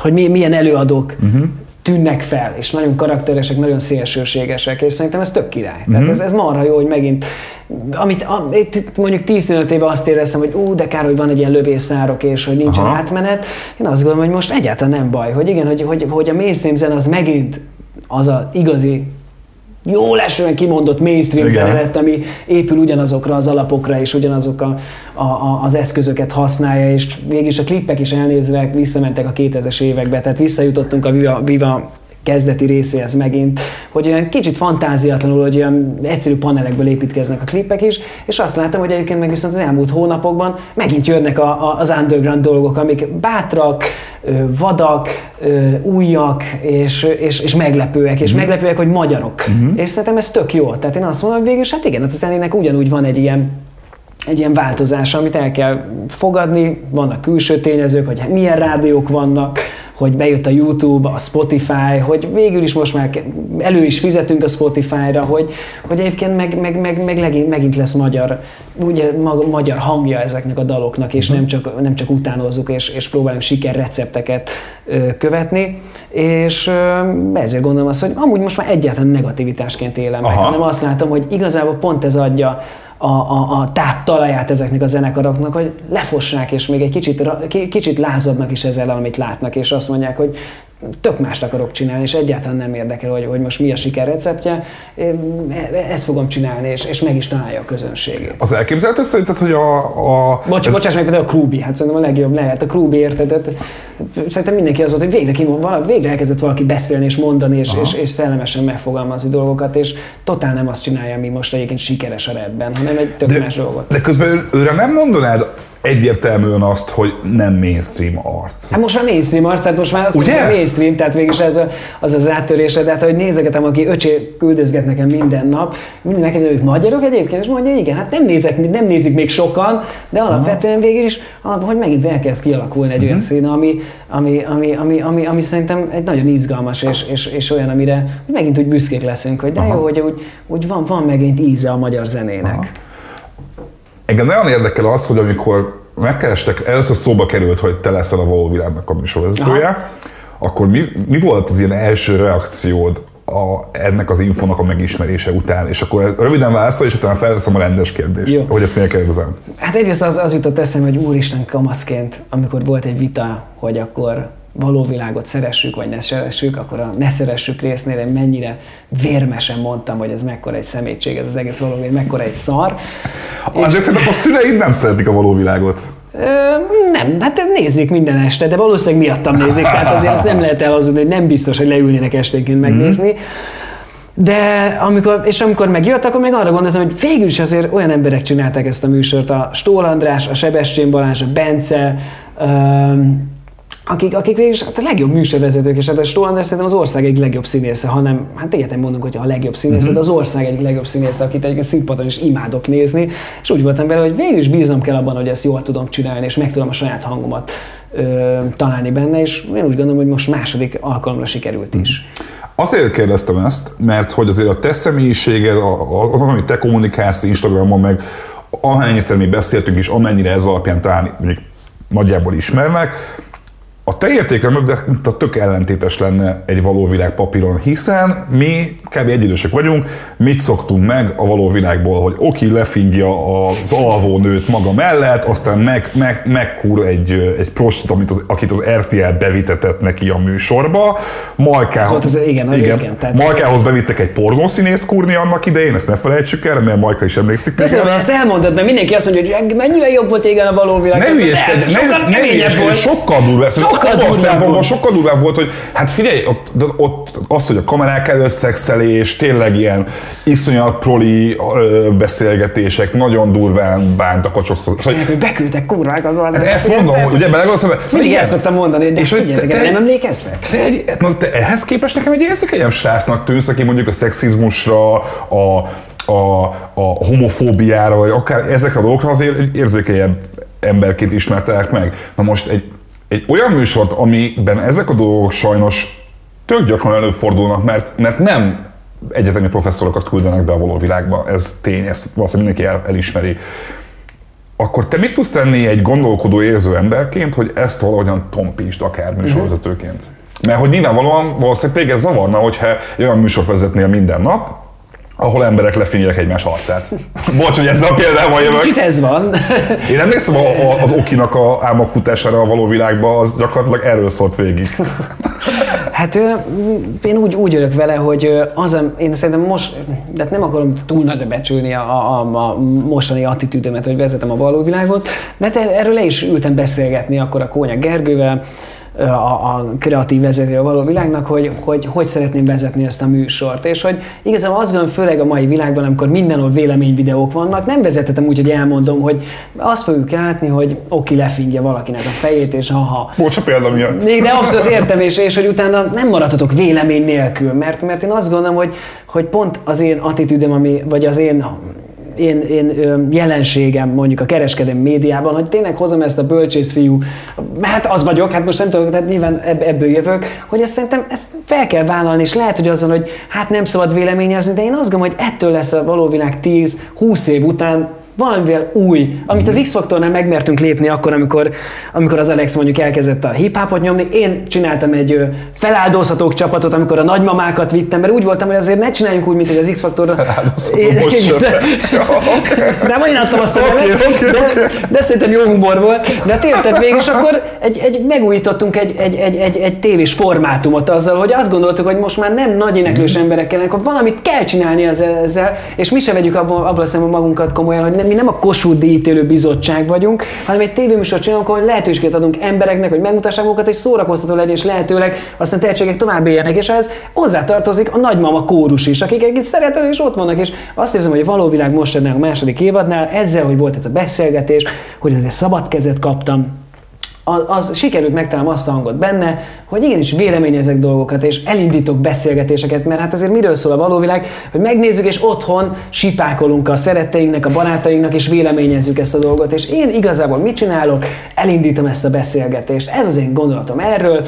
hogy milyen előadók uh-huh. Tűnnek fel, és nagyon karakteresek, nagyon szélsőségesek, és szerintem ez tök király. Uh-huh. Tehát ez, ez marha jó, hogy megint amit a, itt mondjuk 10-15 éve azt éreztem, hogy ú, de kár, hogy van egy ilyen lövészárok, és hogy nincsen Aha. átmenet. Én azt gondolom, hogy most egyáltalán nem baj, hogy igen, hogy, hogy, hogy a mainstream zen az megint az a igazi jó lesően kimondott mainstream Igen. zene lett, ami épül ugyanazokra az alapokra, és ugyanazok a, a, a, az eszközöket használja, és végig a klippek is elnézve visszamentek a 2000-es évekbe, tehát visszajutottunk a Viva, Viva kezdeti részéhez megint, hogy olyan kicsit fantáziatlanul, hogy olyan egyszerű panelekből építkeznek a klippek is, és azt láttam, hogy egyébként meg viszont az elmúlt hónapokban megint jönnek a, a, az underground dolgok, amik bátrak, vadak, újak, és, és, és meglepőek, és mm. meglepőek, hogy magyarok. Mm. És szerintem ez tök jó. Tehát én azt mondom, hogy végül, hát igen, hát aztán ennek ugyanúgy van egy ilyen egy ilyen változás, amit el kell fogadni, vannak külső tényezők, hogy milyen rádiók vannak, hogy bejött a YouTube, a Spotify, hogy végül is most már elő is fizetünk a Spotify-ra, hogy, hogy egyébként meg, meg, meg, meg megint lesz magyar, ugye, magyar hangja ezeknek a daloknak, és nem csak, nem csak utánozzuk, és, és próbálunk sikerrecepteket ö, követni, és ö, ezért gondolom azt, hogy amúgy most már egyáltalán negativitásként élem meg, hanem azt látom, hogy igazából pont ez adja a, a, a táptalaját ezeknek a zenekaroknak, hogy lefossák, és még egy kicsit, kicsit lázadnak is ezzel, amit látnak, és azt mondják, hogy tök mást akarok csinálni, és egyáltalán nem érdekel, hogy, hogy most mi a siker receptje, ezt fogom csinálni, és, és meg is találja a közönségét. Az elképzelhető szerinted, hogy a... a Bocs, ez... Bocsáss meg, például a Krúbi, hát szerintem a legjobb lehet. A Krúbi érted, szerintem mindenki az volt, hogy végre, kimond, végre elkezdett valaki beszélni és mondani, és, és, és szellemesen megfogalmazni dolgokat, és totál nem azt csinálja, ami most egyébként sikeres a redben, hanem egy tök de, más dolgot. De közben őre nem mondanád egyértelműen azt, hogy nem mainstream arc. Hát most már mainstream arc, hát most már az Ugye? mainstream, tehát végig ez a, az az áttörése, tehát hogy nézegetem, aki öcsé küldözget nekem minden nap, mindig megkérdezem, hogy magyarok egyébként, és mondja, igen, hát nem, nézek, nem nézik még sokan, de alapvetően végig is, hogy megint elkezd kialakulni egy uh-huh. olyan mhm. szín, ami, ami, ami, ami, ami, ami, szerintem egy nagyon izgalmas, és, és, és olyan, amire megint úgy büszkék leszünk, hogy de Aha. jó, hogy úgy, úgy van, van megint íze a magyar zenének. Aha. Engem nagyon érdekel az, hogy amikor megkerestek, először szóba került, hogy te leszel a való világnak a műsorvezetője, akkor mi, mi volt az ilyen első reakciód a, ennek az infónak a megismerése után, és akkor röviden válaszol, és utána felveszem a rendes kérdést, Jó. hogy ezt miért kérdezem. Hát egyrészt az, az jutott eszembe, hogy úristen kamaszként, amikor volt egy vita, hogy akkor való világot szeressük, vagy ne szeressük, akkor a ne szeressük résznél én mennyire vérmesen mondtam, hogy ez mekkora egy szemétség, ez az egész való világ, mekkora egy szar. Az és... szerintem a szüleid nem szeretik a való világot. Ö, nem, hát nézik minden este, de valószínűleg miattam nézik, tehát azért azt nem lehet elhazudni, hogy nem biztos, hogy leülnének esténként megnézni. Mm. De amikor, és amikor megjött, akkor meg arra gondoltam, hogy végül is azért olyan emberek csinálták ezt a műsort, a Stól András, a Sebestyén Balázs, a Bence, akik, akik végül is hát a legjobb műsorvezetők, és hát a András szerintem az ország egyik legjobb színésze, hanem hát egyetem mondunk, hogy a legjobb színésze, uh-huh. de az ország egyik legjobb színésze, akit egyébként színpadon is imádok nézni, és úgy voltam vele, hogy végül is bíznom kell abban, hogy ezt jól tudom csinálni, és meg tudom a saját hangomat ö, találni benne, és én úgy gondolom, hogy most második alkalomra sikerült is. Azért kérdeztem ezt, mert hogy azért a te személyiséged, az, amit te kommunikálsz Instagramon, meg ahányszer mi beszéltünk is, amennyire ez alapján talán nagyjából ismernek, a te értékrended a tök ellentétes lenne egy való világ papíron, hiszen mi kb. egyidősek vagyunk, mit szoktunk meg a való világból, hogy oki lefingja az alvó nőt maga mellett, aztán meg, meg, megkúr egy, egy prostit, amit az, akit az RTL bevitetett neki a műsorba, Majkához, az, igen, igen, igen, tehát Majkához bevittek egy pornószínész kúrni annak idején, ezt ne felejtsük el, mert Majka is emlékszik. Köszönöm, ezt elmondod, mert mindenki azt mondja, hogy mennyivel jobb volt igen a való világ. Ne hülyeskedj, ne, ne hülyeskedj, sokkal durvább sokkal szempontból sokkal durvább volt, hogy hát figyelj, ott, ott az, hogy a kamerák előtt szexelés, tényleg ilyen iszonyat proli ö, beszélgetések, nagyon durván bántak a sokszor. Hogy beküldtek kurvákat. Hát ezt mondom, hogy ugye belegondolsz, hogy mindig ezt szoktam mondani, de és hogy te, te, nem emlékeztek? Te, egy, te ehhez képest nekem egy érzékenyebb srácnak tűnsz, aki mondjuk a szexizmusra, a, a, a homofóbiára, vagy akár ezekre a dolgokra azért egy érzékenyebb emberként ismertelek meg. Na most egy egy olyan műsort, amiben ezek a dolgok sajnos tök gyakran előfordulnak, mert, mert nem egyetemi professzorokat küldenek be a való világba, ez tény, ezt valószínűleg mindenki el, elismeri. akkor te mit tudsz tenni egy gondolkodó érző emberként, hogy ezt valahogyan tompítsd akár műsorvezetőként? Mert hogy nyilvánvalóan valószínűleg téged zavarna, hogyha olyan műsor vezetnél minden nap, ahol emberek lefények egymás arcát. Bocs, hogy ezzel a példával jövök. Kicsit ez van. Én emlékszem a, a, az Okinak a álmok futására a való világba, az gyakorlatilag erről szólt végig. Hát én úgy, úgy örök vele, hogy az, én szerintem most, de hát nem akarom túl nagyra becsülni a, a, a mostani attitűdömet, hogy vezetem a való világot, de erről le is ültem beszélgetni akkor a Kónya Gergővel, a, a kreatív vezető a való világnak, hogy, hogy hogy szeretném vezetni ezt a műsort. És hogy igazából azt gondolom, főleg a mai világban, amikor mindenhol véleményvideók vannak, nem vezetetem úgy, hogy elmondom, hogy azt fogjuk látni, hogy oki lefingja valakinek a fejét, és ha. Bocs, a példa miatt. De abszolút értem, és, és hogy utána nem maradhatok vélemény nélkül, mert, mert én azt gondolom, hogy, hogy pont az én attitűdöm, ami, vagy az én én, én jelenségem mondjuk a kereskedelmi médiában, hogy tényleg hozom ezt a bölcsészfiú, hát az vagyok, hát most nem tudok, tehát nyilván ebből jövök, hogy ezt szerintem ezt fel kell vállalni, és lehet, hogy azon, hogy hát nem szabad véleményezni, de én azt gondolom, hogy ettől lesz a való világ 10-20 év után valamivel új, amit az X-faktornál megmertünk lépni akkor, amikor, amikor az Alex mondjuk elkezdett a hip-hopot nyomni. Én csináltam egy feláldozhatók csapatot, amikor a nagymamákat vittem, mert úgy voltam, hogy azért ne csináljunk úgy, mint hogy az X-faktorra. Nem, én adtam azt a okay, okay, de, de, szerintem jó humor volt. De tényleg végül, és akkor egy, egy, megújítottunk egy, egy, egy, egy, egy tévés formátumot azzal, hogy azt gondoltuk, hogy most már nem nagy éneklős mhm. emberek kellene, akkor valamit kell csinálni ezzel, és mi se vegyük abból, abból a magunkat komolyan, hogy nem, mi nem a Kossuth díjítélő bizottság vagyunk, hanem egy tévéműsort csinálunk, ahol lehetőséget adunk embereknek, hogy megmutassák magukat, és szórakoztató legyen, és lehetőleg aztán tehetségek tovább éljenek, és ehhez hozzátartozik a nagymama kórus is, akik egy szeretet, és ott vannak, és azt érzem, hogy a való világ most a második évadnál, ezzel, hogy volt ez a beszélgetés, hogy azért szabad kezet kaptam, az sikerült megtalálnom azt a hangot benne, hogy igenis véleményezek dolgokat, és elindítok beszélgetéseket, mert hát azért miről szól a való világ, hogy megnézzük, és otthon sipákolunk a szeretteinknek, a barátainknak, és véleményezzük ezt a dolgot. És én igazából mit csinálok? Elindítom ezt a beszélgetést. Ez az én gondolatom erről.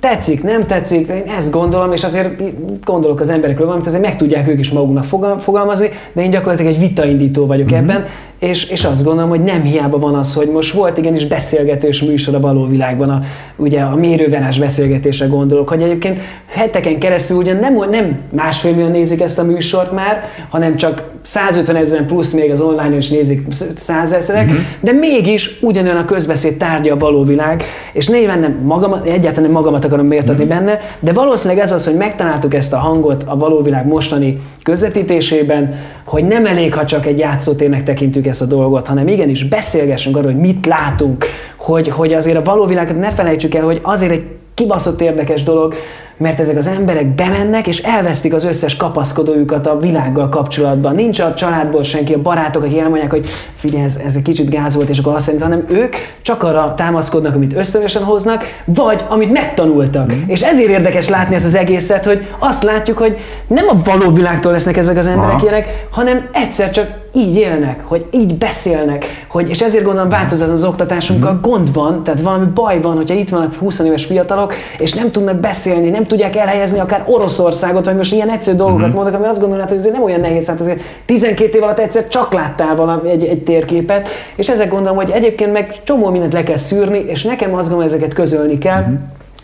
Tetszik, nem tetszik, én ezt gondolom, és azért gondolok az emberekről valamit, azért meg tudják ők is maguknak fogalmazni, de én gyakorlatilag egy vitaindító vagyok mm-hmm. ebben, és, és azt gondolom, hogy nem hiába van az, hogy most volt igenis beszélgetős műsor a való világban, a, ugye a mérővenes beszélgetésre gondolok, hogy egyébként heteken keresztül ugyan nem, nem másfél millió nézik ezt a műsort már, hanem csak 150 ezeren plusz még az online is nézik százezerek, uh-huh. de mégis ugyanolyan a közbeszéd tárgya a való világ, és nyilván nem magamat, egyáltalán nem magamat akarom méltatni uh-huh. benne, de valószínűleg ez az, hogy megtaláltuk ezt a hangot a való világ mostani közvetítésében, hogy nem elég, ha csak egy játszótérnek tekintjük ezt a dolgot, hanem igenis beszélgessünk arról, hogy mit látunk, hogy, hogy azért a való világot ne felejtsük el, hogy azért egy kibaszott érdekes dolog, mert ezek az emberek bemennek és elvesztik az összes kapaszkodójukat a világgal kapcsolatban. Nincs a családból senki, a barátok, akik elmondják, hogy figyelj, ez, ez egy kicsit gáz volt, és akkor azt szerint, hanem ők csak arra támaszkodnak, amit ösztönösen hoznak, vagy amit megtanultak. Mm. És ezért érdekes látni ezt az egészet, hogy azt látjuk, hogy nem a való világtól lesznek ezek az emberek Aha. ilyenek, hanem egyszer csak így élnek, hogy így beszélnek, hogy, és ezért gondolom változatlan az oktatásunkkal mm. gond van, tehát valami baj van, hogyha itt vannak 20 éves fiatalok, és nem tudnak beszélni, nem tudják elhelyezni akár Oroszországot, vagy most ilyen egyszerű dolgokat mm. mondok, ami azt gondolom, hogy azért nem olyan nehéz, hát azért 12 év alatt egyszer csak láttál valami, egy, egy térképet, és ezek gondolom, hogy egyébként meg csomó mindent le kell szűrni, és nekem azt gondolom, hogy ezeket közölni kell. Mm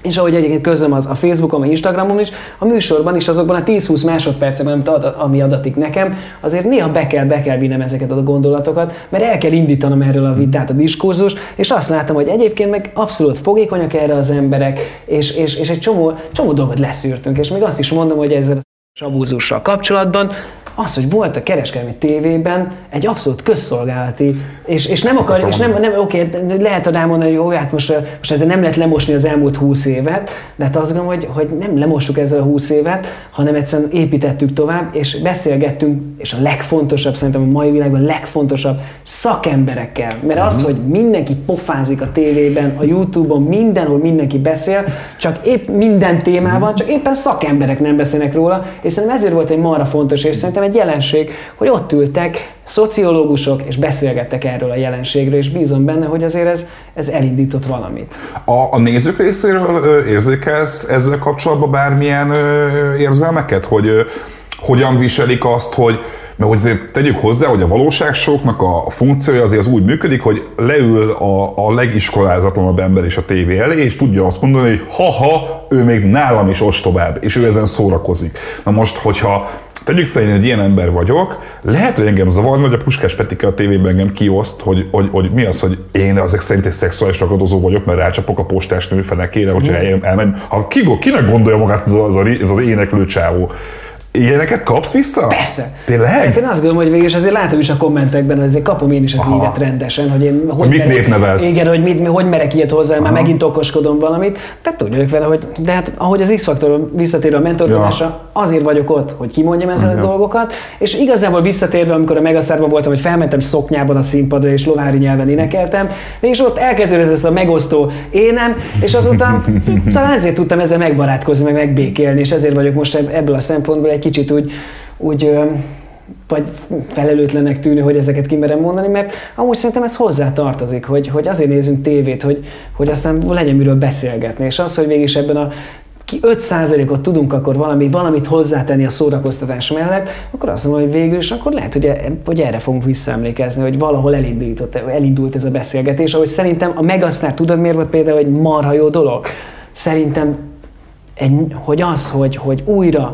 és ahogy egyébként közöm az a Facebookon, vagy Instagramon is, a műsorban is azokban a 10-20 másodpercekben, amit ad, ami adatik nekem, azért néha be kell, be kell vinnem ezeket a gondolatokat, mert el kell indítanom erről a vitát, a diskurzus, és azt látom, hogy egyébként meg abszolút fogékonyak erre az emberek, és, és, és egy csomó, csomó dolgot leszűrtünk, és még azt is mondom, hogy ezzel a abúzussal kapcsolatban az, hogy volt a kereskedelmi tévében egy abszolút közszolgálati, és, és nem akar, és nem, nem oké, lehet a rámondani, hogy jó, hát most, most ezzel nem lehet lemosni az elmúlt húsz évet, de hát azt gondolom, hogy, hogy nem lemossuk ezzel a húsz évet, hanem egyszerűen építettük tovább, és beszélgettünk, és a legfontosabb, szerintem a mai világban a legfontosabb szakemberekkel. Mert az, mhm. hogy mindenki pofázik a tévében, a Youtube-on, mindenhol mindenki beszél, csak épp minden témában, csak éppen szakemberek nem beszélnek róla, és szerintem ezért volt egy marra fontos, és szerintem egy jelenség, hogy ott ültek szociológusok, és beszélgettek erről a jelenségről, és bízom benne, hogy azért ez, ez elindított valamit. A, a nézők részéről érzékelsz ezzel kapcsolatban bármilyen érzelmeket, hogy hogyan viselik azt, hogy Mert hogy azért tegyük hozzá, hogy a valóságsoknak a funkciója azért az úgy működik, hogy leül a, a legiskolázatlanabb ember is a tévé elé, és tudja azt mondani, hogy ha-ha, ő még nálam is ostobább, és ő ezen szórakozik. Na most, hogyha Tegyük fel, én egy ilyen ember vagyok, lehet, hogy engem zavarna, hogy a Puskás Petike a tévében engem kioszt, hogy, hogy, hogy mi az, hogy én azok szerint egy szexuális ragadozó vagyok, mert rácsapok a postás nő fenekére, hogyha mm. elmegy. Ha ki, kinek gondolja magát ez az, ez az éneklő csávó? Ilyeneket kapsz vissza? Persze. Tényleg? Hát én azt gondolom, hogy végül azért látom is a kommentekben, hogy azért kapom én is az évet rendesen, hogy én hogy, hogy mit népnevelsz. Igen, hogy mit, hogy merek ilyet hozzá, Aha. már megint okoskodom valamit. Tehát tudjuk vele, hogy de hát ahogy az X-faktor visszatérő a mentorkodásra, ja. azért vagyok ott, hogy kimondjam ezeket a dolgokat, és igazából visszatérve, amikor a Megaszárban voltam, hogy felmentem szoknyában a színpadra, és lovári nyelven énekeltem, és ott elkezdődött ez a megosztó énem, és azután talán ezért tudtam ezzel megbarátkozni, meg megbékélni, és ezért vagyok most ebből a szempontból egy kicsit úgy, úgy vagy felelőtlenek tűnő, hogy ezeket kimerem mondani, mert amúgy szerintem ez hozzá tartozik, hogy, hogy azért nézünk tévét, hogy, hogy aztán legyen miről beszélgetni. És az, hogy végig ebben a ki 5%-ot tudunk akkor valami, valamit hozzátenni a szórakoztatás mellett, akkor azt mondom, hogy végül is akkor lehet, hogy, e, hogy erre fogunk visszaemlékezni, hogy valahol elindult, elindult ez a beszélgetés, ahogy szerintem a Megasztár tudod miért volt például egy marha jó dolog? Szerintem egy, hogy az, hogy, hogy újra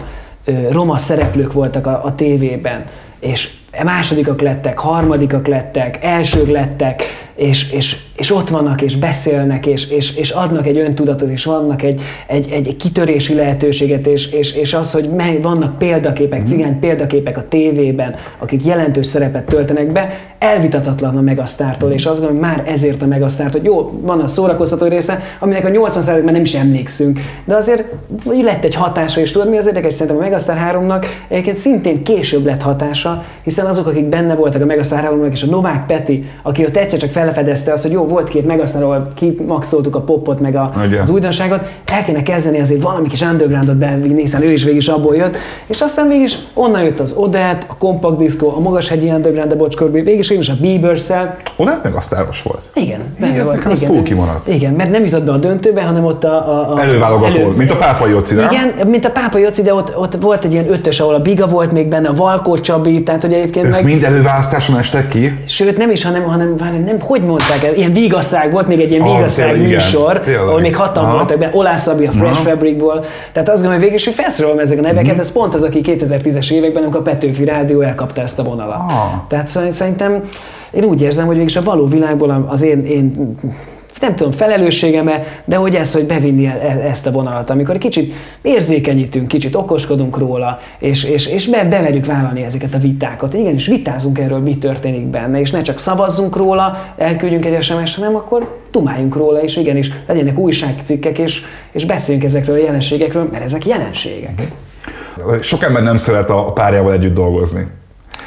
roma szereplők voltak a, a tévében, és másodikak lettek, harmadikak lettek, elsők lettek, és, és, és ott vannak, és beszélnek, és, és, és adnak egy öntudatot, és vannak egy, egy, egy kitörési lehetőséget, és, és, és az, hogy vannak példaképek, mm. cigány példaképek a tévében, akik jelentős szerepet töltenek be, elvitatatlan a megasztártól, és azt gondolom, hogy már ezért a megasztárt, hogy jó, van a szórakoztató része, aminek a 80%-ban nem is emlékszünk, de azért lett egy hatása, és tudod mi az érdekes, szerintem a Megasztár 3-nak egyébként szintén később lett hatása, hiszen azok, akik benne voltak a Megasztár 3 és a Novák Peti, aki ott egyszer csak fel felfedezte azt, hogy jó, volt két megasztár, ahol kimaxoltuk a popot, meg a, az újdonságot, el kéne kezdeni azért valami kis undergroundot bevinni, hiszen ő is végig is abból jött, és aztán végig is onnan jött az Odette, a Compact Disco, a Magashegyi Underground, a Bocskörbi, végig is, is a Bieber-szel. Odette meg asztáros volt. Igen. Ez nekem igen, kimaradt. Igen, mert nem jutott be a döntőbe, hanem ott a... a, a Előválogató, elő, mint a Pápa Jóci, nem? Igen, mint a Pápa Jóci, de ott, ott volt egy ilyen ötös, ahol a Biga volt még benne, a Valkó Csabi, tehát hogy egyébként ők meg... mind előválasztáson estek ki? Sőt, nem is, hanem, hanem, hanem nem, hogy mondták el, ilyen Vigaszág, volt még egy ilyen Vigaszág műsor, igen, ahol még hatan Aha. voltak Olász Szabi a Fresh Aha. Fabricból. Tehát azt gondolom, hogy végül is, hogy felszorolom ezek a neveket, uh-huh. ez pont az, aki 2010-es években, amikor a Petőfi Rádió elkapta ezt a vonalat. Ah. Tehát szerintem én úgy érzem, hogy végül a való világból az én, én nem tudom, felelősségeme, de hogy ez, hogy bevinni e, e, ezt a vonalat, amikor kicsit érzékenyítünk, kicsit okoskodunk róla, és, és, és be, bemerjük vállalni ezeket a vitákat. Igenis, vitázunk erről, mi történik benne, és ne csak szavazzunk róla, elküldjünk egy SMS, hanem akkor tumáljunk róla, és igenis legyenek újságcikkek, és, és beszéljünk ezekről a jelenségekről, mert ezek jelenségek. Sok ember nem szeret a párjával együtt dolgozni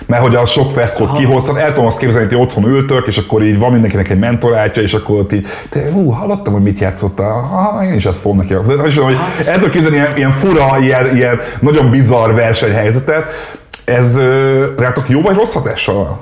mert hogy az sok feszkot kihozhat, el tudom azt képzelni, hogy otthon ültök, és akkor így van mindenkinek egy mentorátja, és akkor ott így, te, hú, hallottam, hogy mit játszottál, ha, én is ezt fogom neki. De, és, hogy el tudom képzelni ilyen, ilyen fura, ilyen, ilyen nagyon bizarr versenyhelyzetet. Ez rátok jó vagy rossz hatással?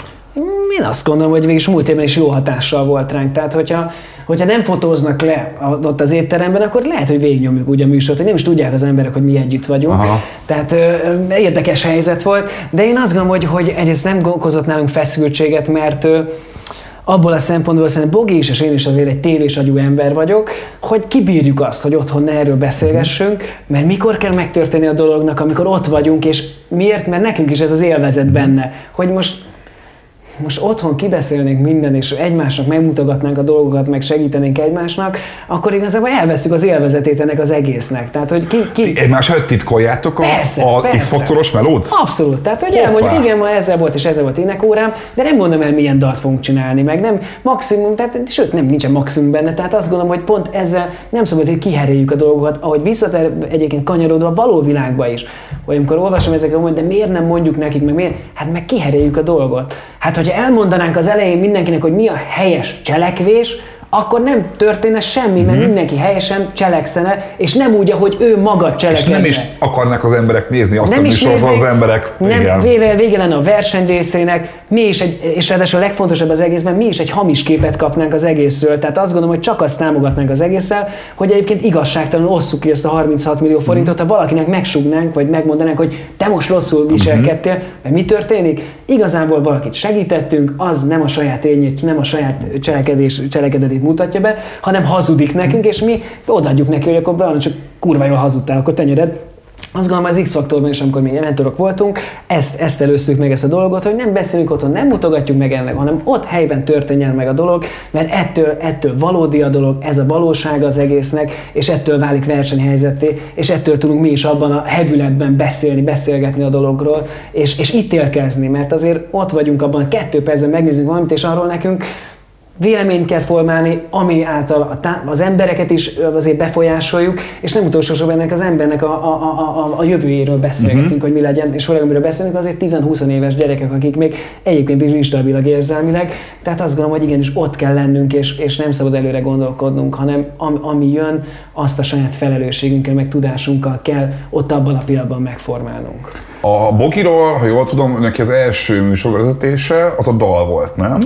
Én azt gondolom, hogy végig múlt évben is jó hatással volt ránk. Tehát, hogyha, hogyha nem fotóznak le ott az étteremben, akkor lehet, hogy végignyomjuk úgy a műsort, hogy nem is tudják az emberek, hogy mi együtt vagyunk. Aha. Tehát ö, érdekes helyzet volt, de én azt gondolom, hogy, hogy egyrészt nem okozott nálunk feszültséget, mert ö, abból a szempontból szerintem Bogi is, és én is azért egy tévés agyú ember vagyok, hogy kibírjuk azt, hogy otthon ne erről beszélgessünk, mert mikor kell megtörténni a dolognak, amikor ott vagyunk, és miért? Mert nekünk is ez az élvezet benne, hogy most most otthon kibeszélnénk minden, és egymásnak megmutogatnánk a dolgokat, meg segítenénk egymásnak, akkor igazából elveszük az élvezetét ennek az egésznek. Tehát, hogy ki, ki... Ti egymás előtt titkoljátok a, persze, a persze. X-faktoros melót? Abszolút. Tehát, hogy elmondjuk, igen, ma ezzel volt és ezzel volt énekórám, de nem mondom el, milyen dalt fogunk csinálni, meg nem maximum, tehát, sőt, nem nincsen maximum benne, tehát azt gondolom, hogy pont ezzel nem szabad, hogy kiheréljük a dolgokat, ahogy visszatér egyébként kanyarodva a való világba is. Vagy amikor olvasom ezeket, hogy de miért nem mondjuk nekik, meg miért? Hát meg kiheréljük a dolgot. Hát, hogyha elmondanánk az elején mindenkinek, hogy mi a helyes cselekvés, akkor nem történne semmi, mert Mhm. mindenki helyesen cselekszene, és nem úgy, ahogy ő maga És cselekedne. nem is akarnak az emberek nézni azt a Nem is műsort, néznék, az emberek. nem, igen. vége, vége lenne a verseny részének, mi is egy, és ráadásul a legfontosabb az egészben, mi is egy hamis képet kapnánk az egészről. Tehát azt gondolom, hogy csak azt támogatnánk az egésszel, hogy egyébként igazságtalanul osszuk ki ezt a 36 millió forintot, ha valakinek megsugnánk, vagy megmondanánk, hogy te most rosszul viselkedtél, mert mi történik? Igazából valakit segítettünk, az nem a saját élnyét, nem a saját cselekedés, cselekedetét mutatja be, hanem hazudik nekünk, és mi odaadjuk neki, hogy akkor be, csak kurva jól hazudtál, akkor tenyered. Azt gondolom az X-faktorban is, amikor mi mentorok voltunk, ezt, ezt előztük meg ezt a dolgot, hogy nem beszélünk otthon, nem mutogatjuk meg ennek, hanem ott helyben történjen meg a dolog, mert ettől, ettől valódi a dolog, ez a valósága az egésznek, és ettől válik versenyhelyzetté, és ettől tudunk mi is abban a hevületben beszélni, beszélgetni a dologról, és, és ítélkezni, mert azért ott vagyunk abban, kettő percben megnézzünk valamit, és arról nekünk véleményt kell formálni, ami által az embereket is azért befolyásoljuk, és nem utolsó sorban ennek az embernek a, a, a, a, a jövőjéről beszélgetünk, uh-huh. hogy mi legyen, és főleg amiről beszélünk, azért 10-20 éves gyerekek, akik még egyébként is instabilak érzelmileg, tehát azt gondolom, hogy igenis ott kell lennünk, és, és nem szabad előre gondolkodnunk, hanem am, ami jön, azt a saját felelősségünkkel, meg tudásunkkal kell ott abban a pillanatban megformálnunk. A Bokiról, ha jól tudom, neki az első műsorvezetése az a dal volt, nem?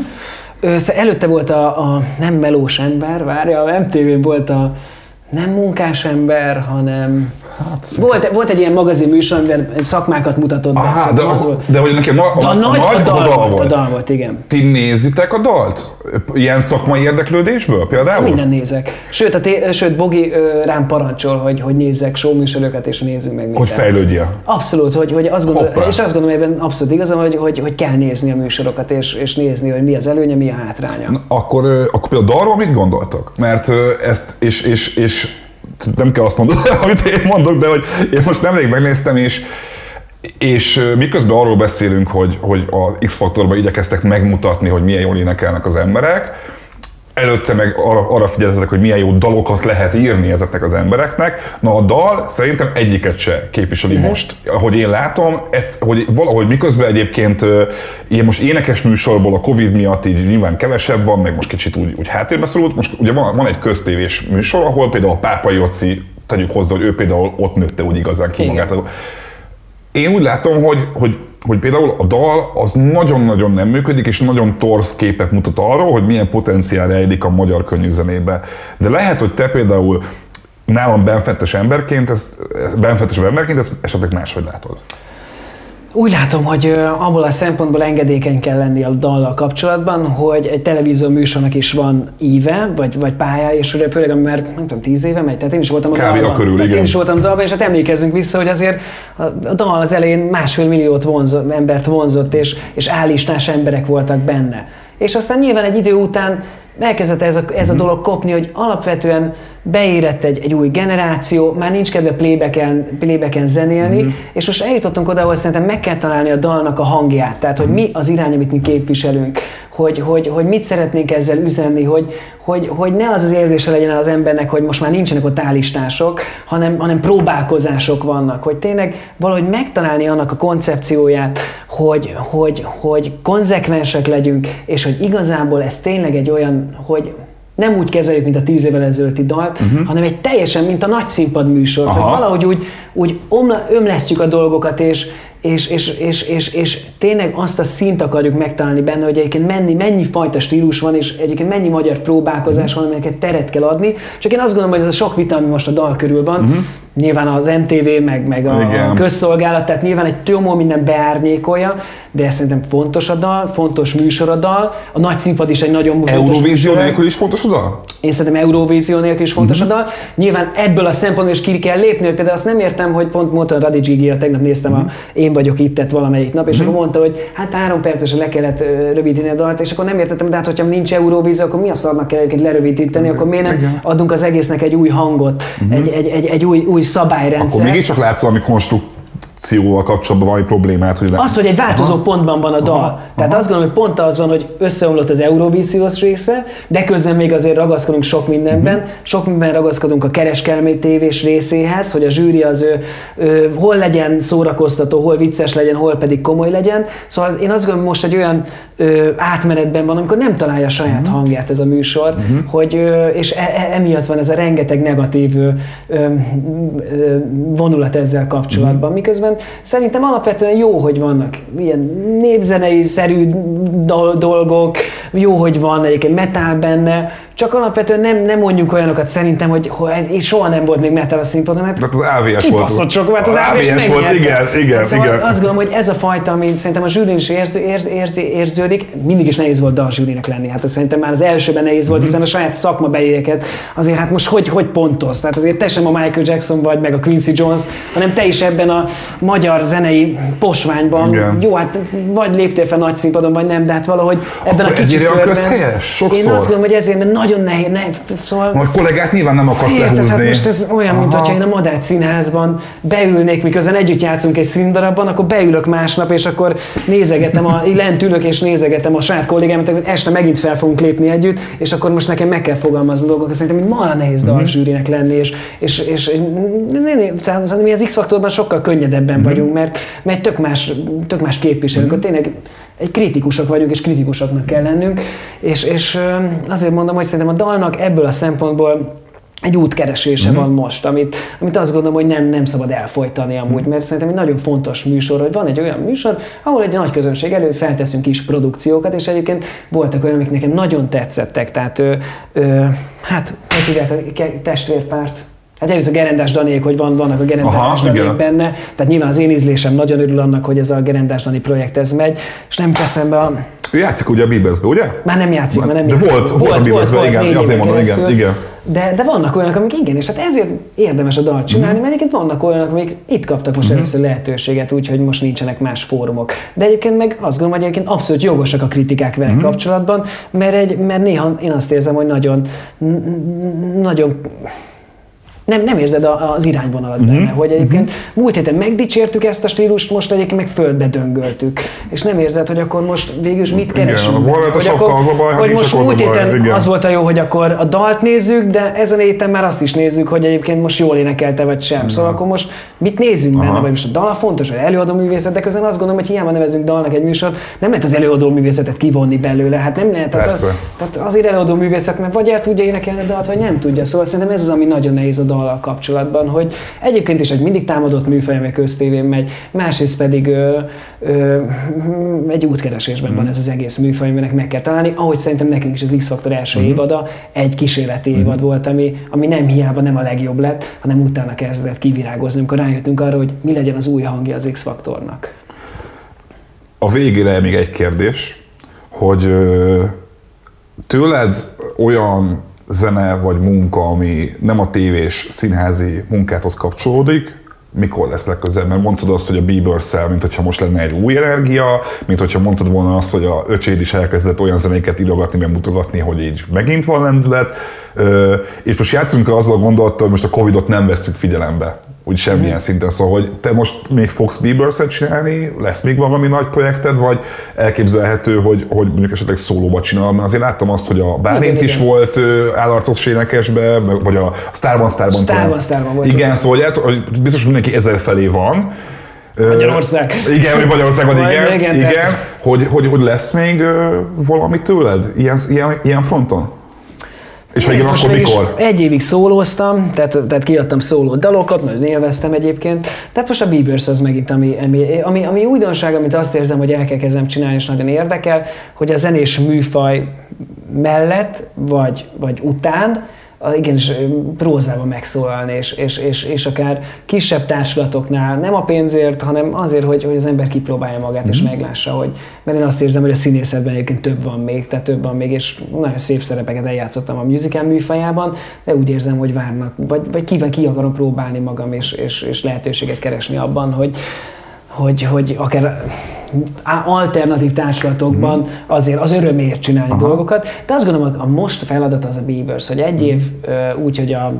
Előtte volt a, a nem melós ember, várja, a MTV volt a nem munkás ember, hanem Hát, volt, volt egy ilyen magazin műsor, amiben szakmákat mutatott be. Aha, de, az volt. de hogy neki a, a, De a, a, nagy, a, dal, a dal volt, volt. a dal volt, igen. Ti nézitek a dalt? Ilyen szakmai érdeklődésből például? Minden nézek. Sőt, a té- sőt Bogi ö, rám parancsol, hogy, hogy nézzek show műsorokat, és nézzünk meg mindent. Hogy fejlődjél. Abszolút, hogy, hogy azt gondol, Hoppá. és azt gondolom, hogy ebben abszolút igazam, hogy, hogy, hogy kell nézni a műsorokat, és, és nézni, hogy mi az előnye, mi a hátránya. Na, akkor, akkor például a dalról mit gondoltok? Mert ezt, és, és, és nem kell azt mondani, amit én mondok, de hogy én most nemrég megnéztem, és és miközben arról beszélünk, hogy, hogy a X-faktorban igyekeztek megmutatni, hogy milyen jól énekelnek az emberek, előtte meg arra, arra figyeltetek, hogy milyen jó dalokat lehet írni ezeknek az embereknek. Na a dal szerintem egyiket se képviseli uh-huh. most. Ahogy én látom, ez, hogy valahogy miközben egyébként ilyen most énekes műsorból a Covid miatt így nyilván kevesebb van, meg most kicsit úgy, úgy háttérbe szorult. Most ugye van, van egy köztévés műsor, ahol például a Pápai Jóci, tegyük hozzá, hogy ő például ott nőtte úgy igazán ki Igen. magát. Én úgy látom, hogy, hogy, hogy például a dal az nagyon-nagyon nem működik, és nagyon torz képet mutat arról, hogy milyen potenciál rejlik a magyar könnyűzenébe. De lehet, hogy te például nálam benfettes emberként, ezt, benfettes emberként ezt esetleg máshogy látod. Úgy látom, hogy abból a szempontból engedékeny kell lenni a dallal kapcsolatban, hogy egy televízió műsornak is van íve, vagy, vagy pálya, és ugye főleg ami már nem tudom, tíz éve megy, tehát én is voltam a Kb. dalban. körül, tehát én igen. is voltam a dalban, és hát emlékezzünk vissza, hogy azért a a dal az elején másfél milliót vonzott, embert vonzott, és, és állistás emberek voltak benne. És aztán nyilván egy idő után elkezdett ez a, ez a dolog kopni, hogy alapvetően beérett egy, egy új generáció, már nincs kedve playbacken, playbacken zenélni, mm. és most eljutottunk oda, ahol szerintem meg kell találni a dalnak a hangját, tehát hogy mi az irány, amit mi képviselünk, hogy, hogy, hogy mit szeretnénk ezzel üzenni, hogy, hogy, hogy ne az az érzése legyen az embernek, hogy most már nincsenek ott állistások, hanem, hanem próbálkozások vannak, hogy tényleg valahogy megtalálni annak a koncepcióját, hogy, hogy, hogy konzekvensek legyünk, és hogy igazából ez tényleg egy olyan, hogy nem úgy kezeljük, mint a tíz évvel ezelőtti dalt, uh-huh. hanem egy teljesen, mint a nagy színpad műsor, hogy Aha. valahogy úgy, úgy omla, ömlesztjük a dolgokat, és, és, és, és, és, és tényleg azt a szint akarjuk megtalálni benne, hogy egyébként mennyi, mennyi fajta stílus van, és egyébként mennyi magyar próbálkozás van, amineket teret kell adni. Csak én azt gondolom, hogy ez a sok vita, ami most a dal körül van, uh-huh. Nyilván az MTV, meg, meg a, Igen. a közszolgálat, tehát nyilván egy csomó minden beárnyékolja, de szerintem fontos a dal, fontos műsor a dal, a nagy színpad is egy nagyon fontos Eurovízió nélkül is fontos a dal? Én szerintem Euróvízió nélkül is fontos uh-huh. a dal. Nyilván ebből a szempontból is ki kell lépni, hogy például azt nem értem, hogy pont mondta Radi Gigi, tegnap néztem uh-huh. a Én vagyok itt tett valamelyik nap, és uh-huh. akkor mondta, hogy hát három percesre le kellett rövidíteni a dalt, és akkor nem értettem, de hát hogyha nincs Euróvízió, akkor mi a szarnak kell egyébként lerövidíteni, akkor miért nem Igen. adunk az egésznek egy új hangot, uh-huh. egy, egy, egy, egy új, új szabályrendszer. Akkor mégiscsak látsz valami konstruktív produkcióval kapcsolatban valami problémát, hogy Az, hogy egy változó aha. pontban van a dal. Aha. Tehát aha. azt gondolom, hogy pont az van, hogy összeomlott az Eurovíziós része, de közben még azért ragaszkodunk sok mindenben. Uh-huh. Sok mindenben ragaszkodunk a kereskedelmi tévés részéhez, hogy a zsűri az ő, ő, hol legyen szórakoztató, hol vicces legyen, hol pedig komoly legyen. Szóval én azt gondolom, most egy olyan ö, átmenetben van, amikor nem találja a saját uh-huh. hangját ez a műsor, uh-huh. hogy, ö, és e, e, emiatt van ez a rengeteg negatív ö, ö, vonulat ezzel kapcsolatban. Uh-huh. Miközben szerintem alapvetően jó, hogy vannak ilyen népzenei szerű dolgok, jó, hogy van egyébként metal benne, csak alapvetően nem, nem mondjuk olyanokat szerintem, hogy, hogy ez soha nem volt még metal a színpadon, mert hát az AVS volt. sok, mert az, az AVS, AVS volt, igen, igen, hát szóval igen. Azt gondolom, hogy ez a fajta, ami szerintem a zsűrin is érz, érz, érz, érződik, mindig is nehéz volt a zsűrinek lenni. Hát ez szerintem már az elsőben nehéz volt, mm-hmm. hiszen a saját szakma bejéket azért hát most hogy, hogy pontoz? Tehát azért te sem a Michael Jackson vagy, meg a Quincy Jones, hanem te is ebben a magyar zenei posványban. Igen. Jó, hát vagy léptél fel nagy színpadon, vagy nem, de hát valahogy ebben Akkor a kicsit ezért olyan közhelyes? Sokszor. Én azt gondolom, hogy ezért, mert nagyon nehéz, ne, szóval... Majd kollégát nyilván nem akarsz Érted, lehúzni. Hát most ez olyan, Aha. mint hogyha én a Madács színházban beülnék, miközben együtt játszunk egy színdarabban, akkor beülök másnap, és akkor nézegetem, a, lent ülök és nézegetem a saját kollégámat, hogy este megint fel fogunk lépni együtt, és akkor most nekem meg kell fogalmazni dolgokat. Szerintem, hogy marha nehéz mm-hmm. dalzsűrinek lenni, és, és, és, és mi az X-faktorban sokkal könnyedebben mm-hmm. vagyunk, mert, mert tök más, tök más képviselünk, mm-hmm. tényleg egy kritikusok vagyunk, és kritikusoknak kell lennünk, és, és azért mondom, hogy szerintem a dalnak ebből a szempontból egy útkeresése mm-hmm. van most, amit, amit azt gondolom, hogy nem, nem szabad elfolytani amúgy, mert szerintem egy nagyon fontos műsor, hogy van egy olyan műsor, ahol egy nagy közönség elő felteszünk kis produkciókat, és egyébként voltak olyan, amik nekem nagyon tetszettek, tehát ö, ö, hát, hogy hívják a testvérpárt, Hát egyrészt a gerendás Daniék, hogy van, vannak a gerendás Daniék benne, tehát nyilván az én ízlésem nagyon örül annak, hogy ez a gerendás Dani projekt ez megy, és nem teszem be a... Ő játszik ugye a Beatlesbe, ugye? Már nem játszik, már nem De játszik. volt, volt, volt a Beatlesbe, igen, azért mondom, igen, igen. De, de vannak olyanok, amik igen, és hát ezért érdemes a dalt csinálni, mm-hmm. mert egyébként vannak olyanok, amik itt kaptak most mm-hmm. először lehetőséget, úgyhogy most nincsenek más fórumok. De egyébként meg azt gondolom, hogy egyébként abszolút jogosak a kritikák vele mm-hmm. kapcsolatban, mert, egy, mert néha én azt érzem, hogy nagyon, nagyon nem, nem érzed az irányvonalat benne, hogy egyébként uh-huh. múlt héten megdicsértük ezt a stílust, most egyébként meg földbe döngöltük. És nem érzed, hogy akkor most végül is mit keresünk. Igen, volt a sokkal az a baj, hogy most múlt héten igen. az volt a jó, hogy akkor a dalt nézzük, de ezen a héten már azt is nézzük, hogy egyébként most jól énekelte vagy sem. Uh-huh. Szóval akkor most mit nézzünk Aha. benne, vagy most a dal a fontos, vagy előadó művészet, de közben azt gondolom, hogy hiába nevezünk dalnak egy műsort, nem lehet az előadó művészetet kivonni belőle. Hát nem lehet. Tehát, a, tehát azért előadó művészet, mert vagy el tudja énekelni a dalt, vagy nem tudja. Szóval szerintem ez az, ami nagyon nehéz a dal dallal kapcsolatban, hogy egyébként is egy mindig támadott műfaj, amely köztévén megy, másrészt pedig ö, ö, egy útkeresésben mm. van ez az egész műfaj, aminek meg kell találni, ahogy szerintem nekünk is az X-Factor első mm. évada egy kísérleti mm. évad volt, ami, ami nem hiába nem a legjobb lett, hanem utána kezdett kivirágozni, amikor rájöttünk arra, hogy mi legyen az új hangja az X-Factornak. A végére még egy kérdés, hogy tőled olyan zene vagy munka, ami nem a tévés színházi munkáthoz kapcsolódik, mikor lesz legközelebb? Mert mondtad azt, hogy a bieber mint hogyha most lenne egy új energia, mint hogyha mondtad volna azt, hogy a öcséd is elkezdett olyan zenéket írogatni, meg mutogatni, hogy így megint van lendület. És most játszunk azzal a gondolattal, hogy most a Covid-ot nem veszük figyelembe úgy semmilyen mm. szinten. Szóval, hogy te most még fogsz bieber csinálni, lesz még valami nagy projekted, vagy elképzelhető, hogy, hogy mondjuk esetleg szólóba csinálod, mert azért láttam azt, hogy a Bálint is igen. volt állarcos énekesbe, vagy a Starban Starban. Starban Starban volt. Igen, szóval hogy biztos mindenki ezer felé van. Magyarország. Igen, hogy Magyarországon, igen, igen, igen hogy, hogy, hogy, lesz még valami tőled ilyen, ilyen, ilyen fronton? És igen, akkor mikor? Egy évig szólóztam, tehát, tehát kiadtam szóló dalokat, mert élveztem egyébként. Tehát most a Bieber's az megint, ami, ami, ami, ami újdonság, amit azt érzem, hogy el kell kezdem csinálni, és nagyon érdekel, hogy a zenés műfaj mellett, vagy, vagy után, igenis prózában megszólalni, és, és, és, és akár kisebb társulatoknál, nem a pénzért, hanem azért, hogy, hogy az ember kipróbálja magát, mm-hmm. és mhm. meglássa, hogy, mert én azt érzem, hogy a színészetben egyébként több van még, tehát több van még, és nagyon szép szerepeket eljátszottam a musical műfajában, de úgy érzem, hogy várnak, vagy, vagy ki, ki akarom próbálni magam, és, és, és lehetőséget keresni abban, hogy, hogy, hogy akár alternatív társulatokban mhm. azért az örömért csinálni Aha. dolgokat, de azt gondolom, hogy a most feladat az a Beavers, hogy egy év úgy, hogy a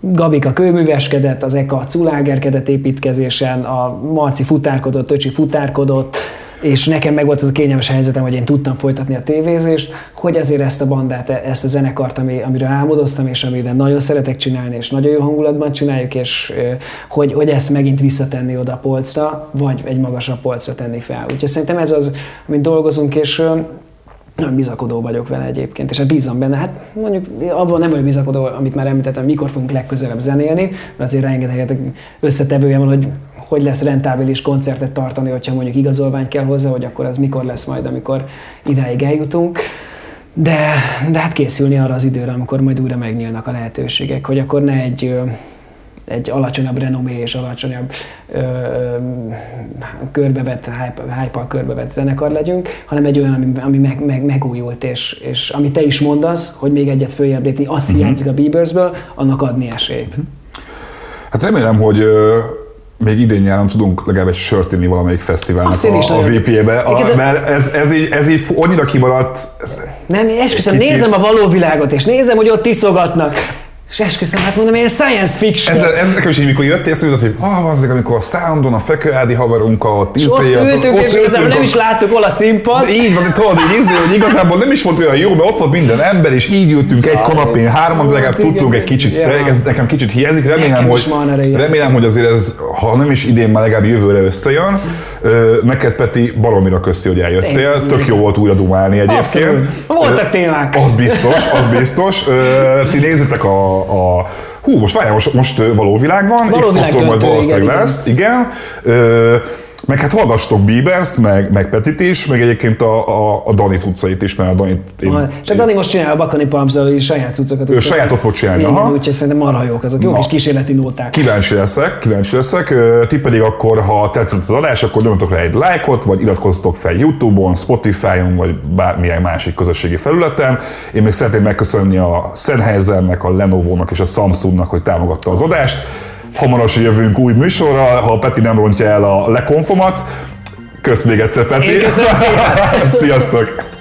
Gabika kőműveskedett, az Eka culágerkedett építkezésen, a Marci futárkodott, Öcsi futárkodott, és nekem meg volt az a kényelmes helyzetem, hogy én tudtam folytatni a tévézést, hogy azért ezt a bandát, ezt a zenekart, ami, amiről álmodoztam, és amire nagyon szeretek csinálni, és nagyon jó hangulatban csináljuk, és hogy, hogy ezt megint visszatenni oda a polcra, vagy egy magasabb polcra tenni fel. Úgyhogy szerintem ez az, amit dolgozunk, és nagyon bizakodó vagyok vele egyébként, és hát bízom benne. Hát mondjuk abban nem vagyok bizakodó, amit már említettem, mikor fogunk legközelebb zenélni, mert azért rengeteg összetevője van, hogy hogy lesz rentábilis koncertet tartani, hogyha mondjuk igazolvány kell hozzá, hogy akkor az mikor lesz majd, amikor idáig eljutunk. De, de hát készülni arra az időre, amikor majd újra megnyílnak a lehetőségek, hogy akkor ne egy egy alacsonyabb renomé és alacsonyabb ö, körbevett, hype körbevett zenekar legyünk, hanem egy olyan, ami, ami meg, meg, megújult, és, és ami te is mondasz, hogy még egyet följebb lépni, azt uh-huh. hiányzik a Biebersből, annak adni esélyt. Hát remélem, hogy még idén nyáron tudunk legalább egy sört inni valamelyik fesztiválnak a, a VP-be, mert ez, ez, így, ez így annyira kimaradt. Nem, én esküszöm, nézem a való világot, és nézem, hogy ott iszogatnak. És esküszöm, hát mondom, én science fiction. Ez, ez nekem is így, mikor jöttél, azt hogy ah, az, amikor a soundon a fekőádi haverunkkal ott izé, ott ültünk, ott, és igazából nem is láttuk hol a színpad. Így van, tudod, hogy izé, hogy igazából nem is volt olyan jó, mert ott volt minden ember, és így ültünk egy kanapén, hárman, de legalább tudtunk egy kicsit, ja. ez nekem kicsit hiányzik. Remélem, hogy, remélem, hogy azért ez, ha nem is idén, már legalább jövőre összejön. Neked Peti baromira köszi, hogy eljöttél. Tök jó volt újra dumálni egyébként. Voltak témák. Az biztos, az biztos. Ti nézzetek a, a hú, most várjál, most, most való világ van, való X-faktor majd valószínűleg lesz, igen. igen. Meg hát hallgastok Biebers, meg, meg Petit is, meg egyébként a, a, a Dani cuccait is, mert a Dani... Én, és a Dani most csinál a Bakani is saját cuccokat. Ő sajátot fog csinálni, aha. Úgyhogy szerintem marha jók, azok jó kis kísérleti nóták. Kíváncsi leszek, kíváncsi leszek. Ti pedig akkor, ha tetszett az adás, akkor nyomjatok rá egy lájkot, vagy iratkozzatok fel YouTube-on, Spotify-on, vagy bármilyen másik közösségi felületen. Én még szeretném megköszönni a Sennheisernek, a Lenovo-nak és a Samsungnak, hogy támogatta az adást hamarosan jövünk új műsorral, ha Peti nem rontja el a lekonfomat. Kösz még egyszer, Peti. Én köszönöm szépen. Sziasztok!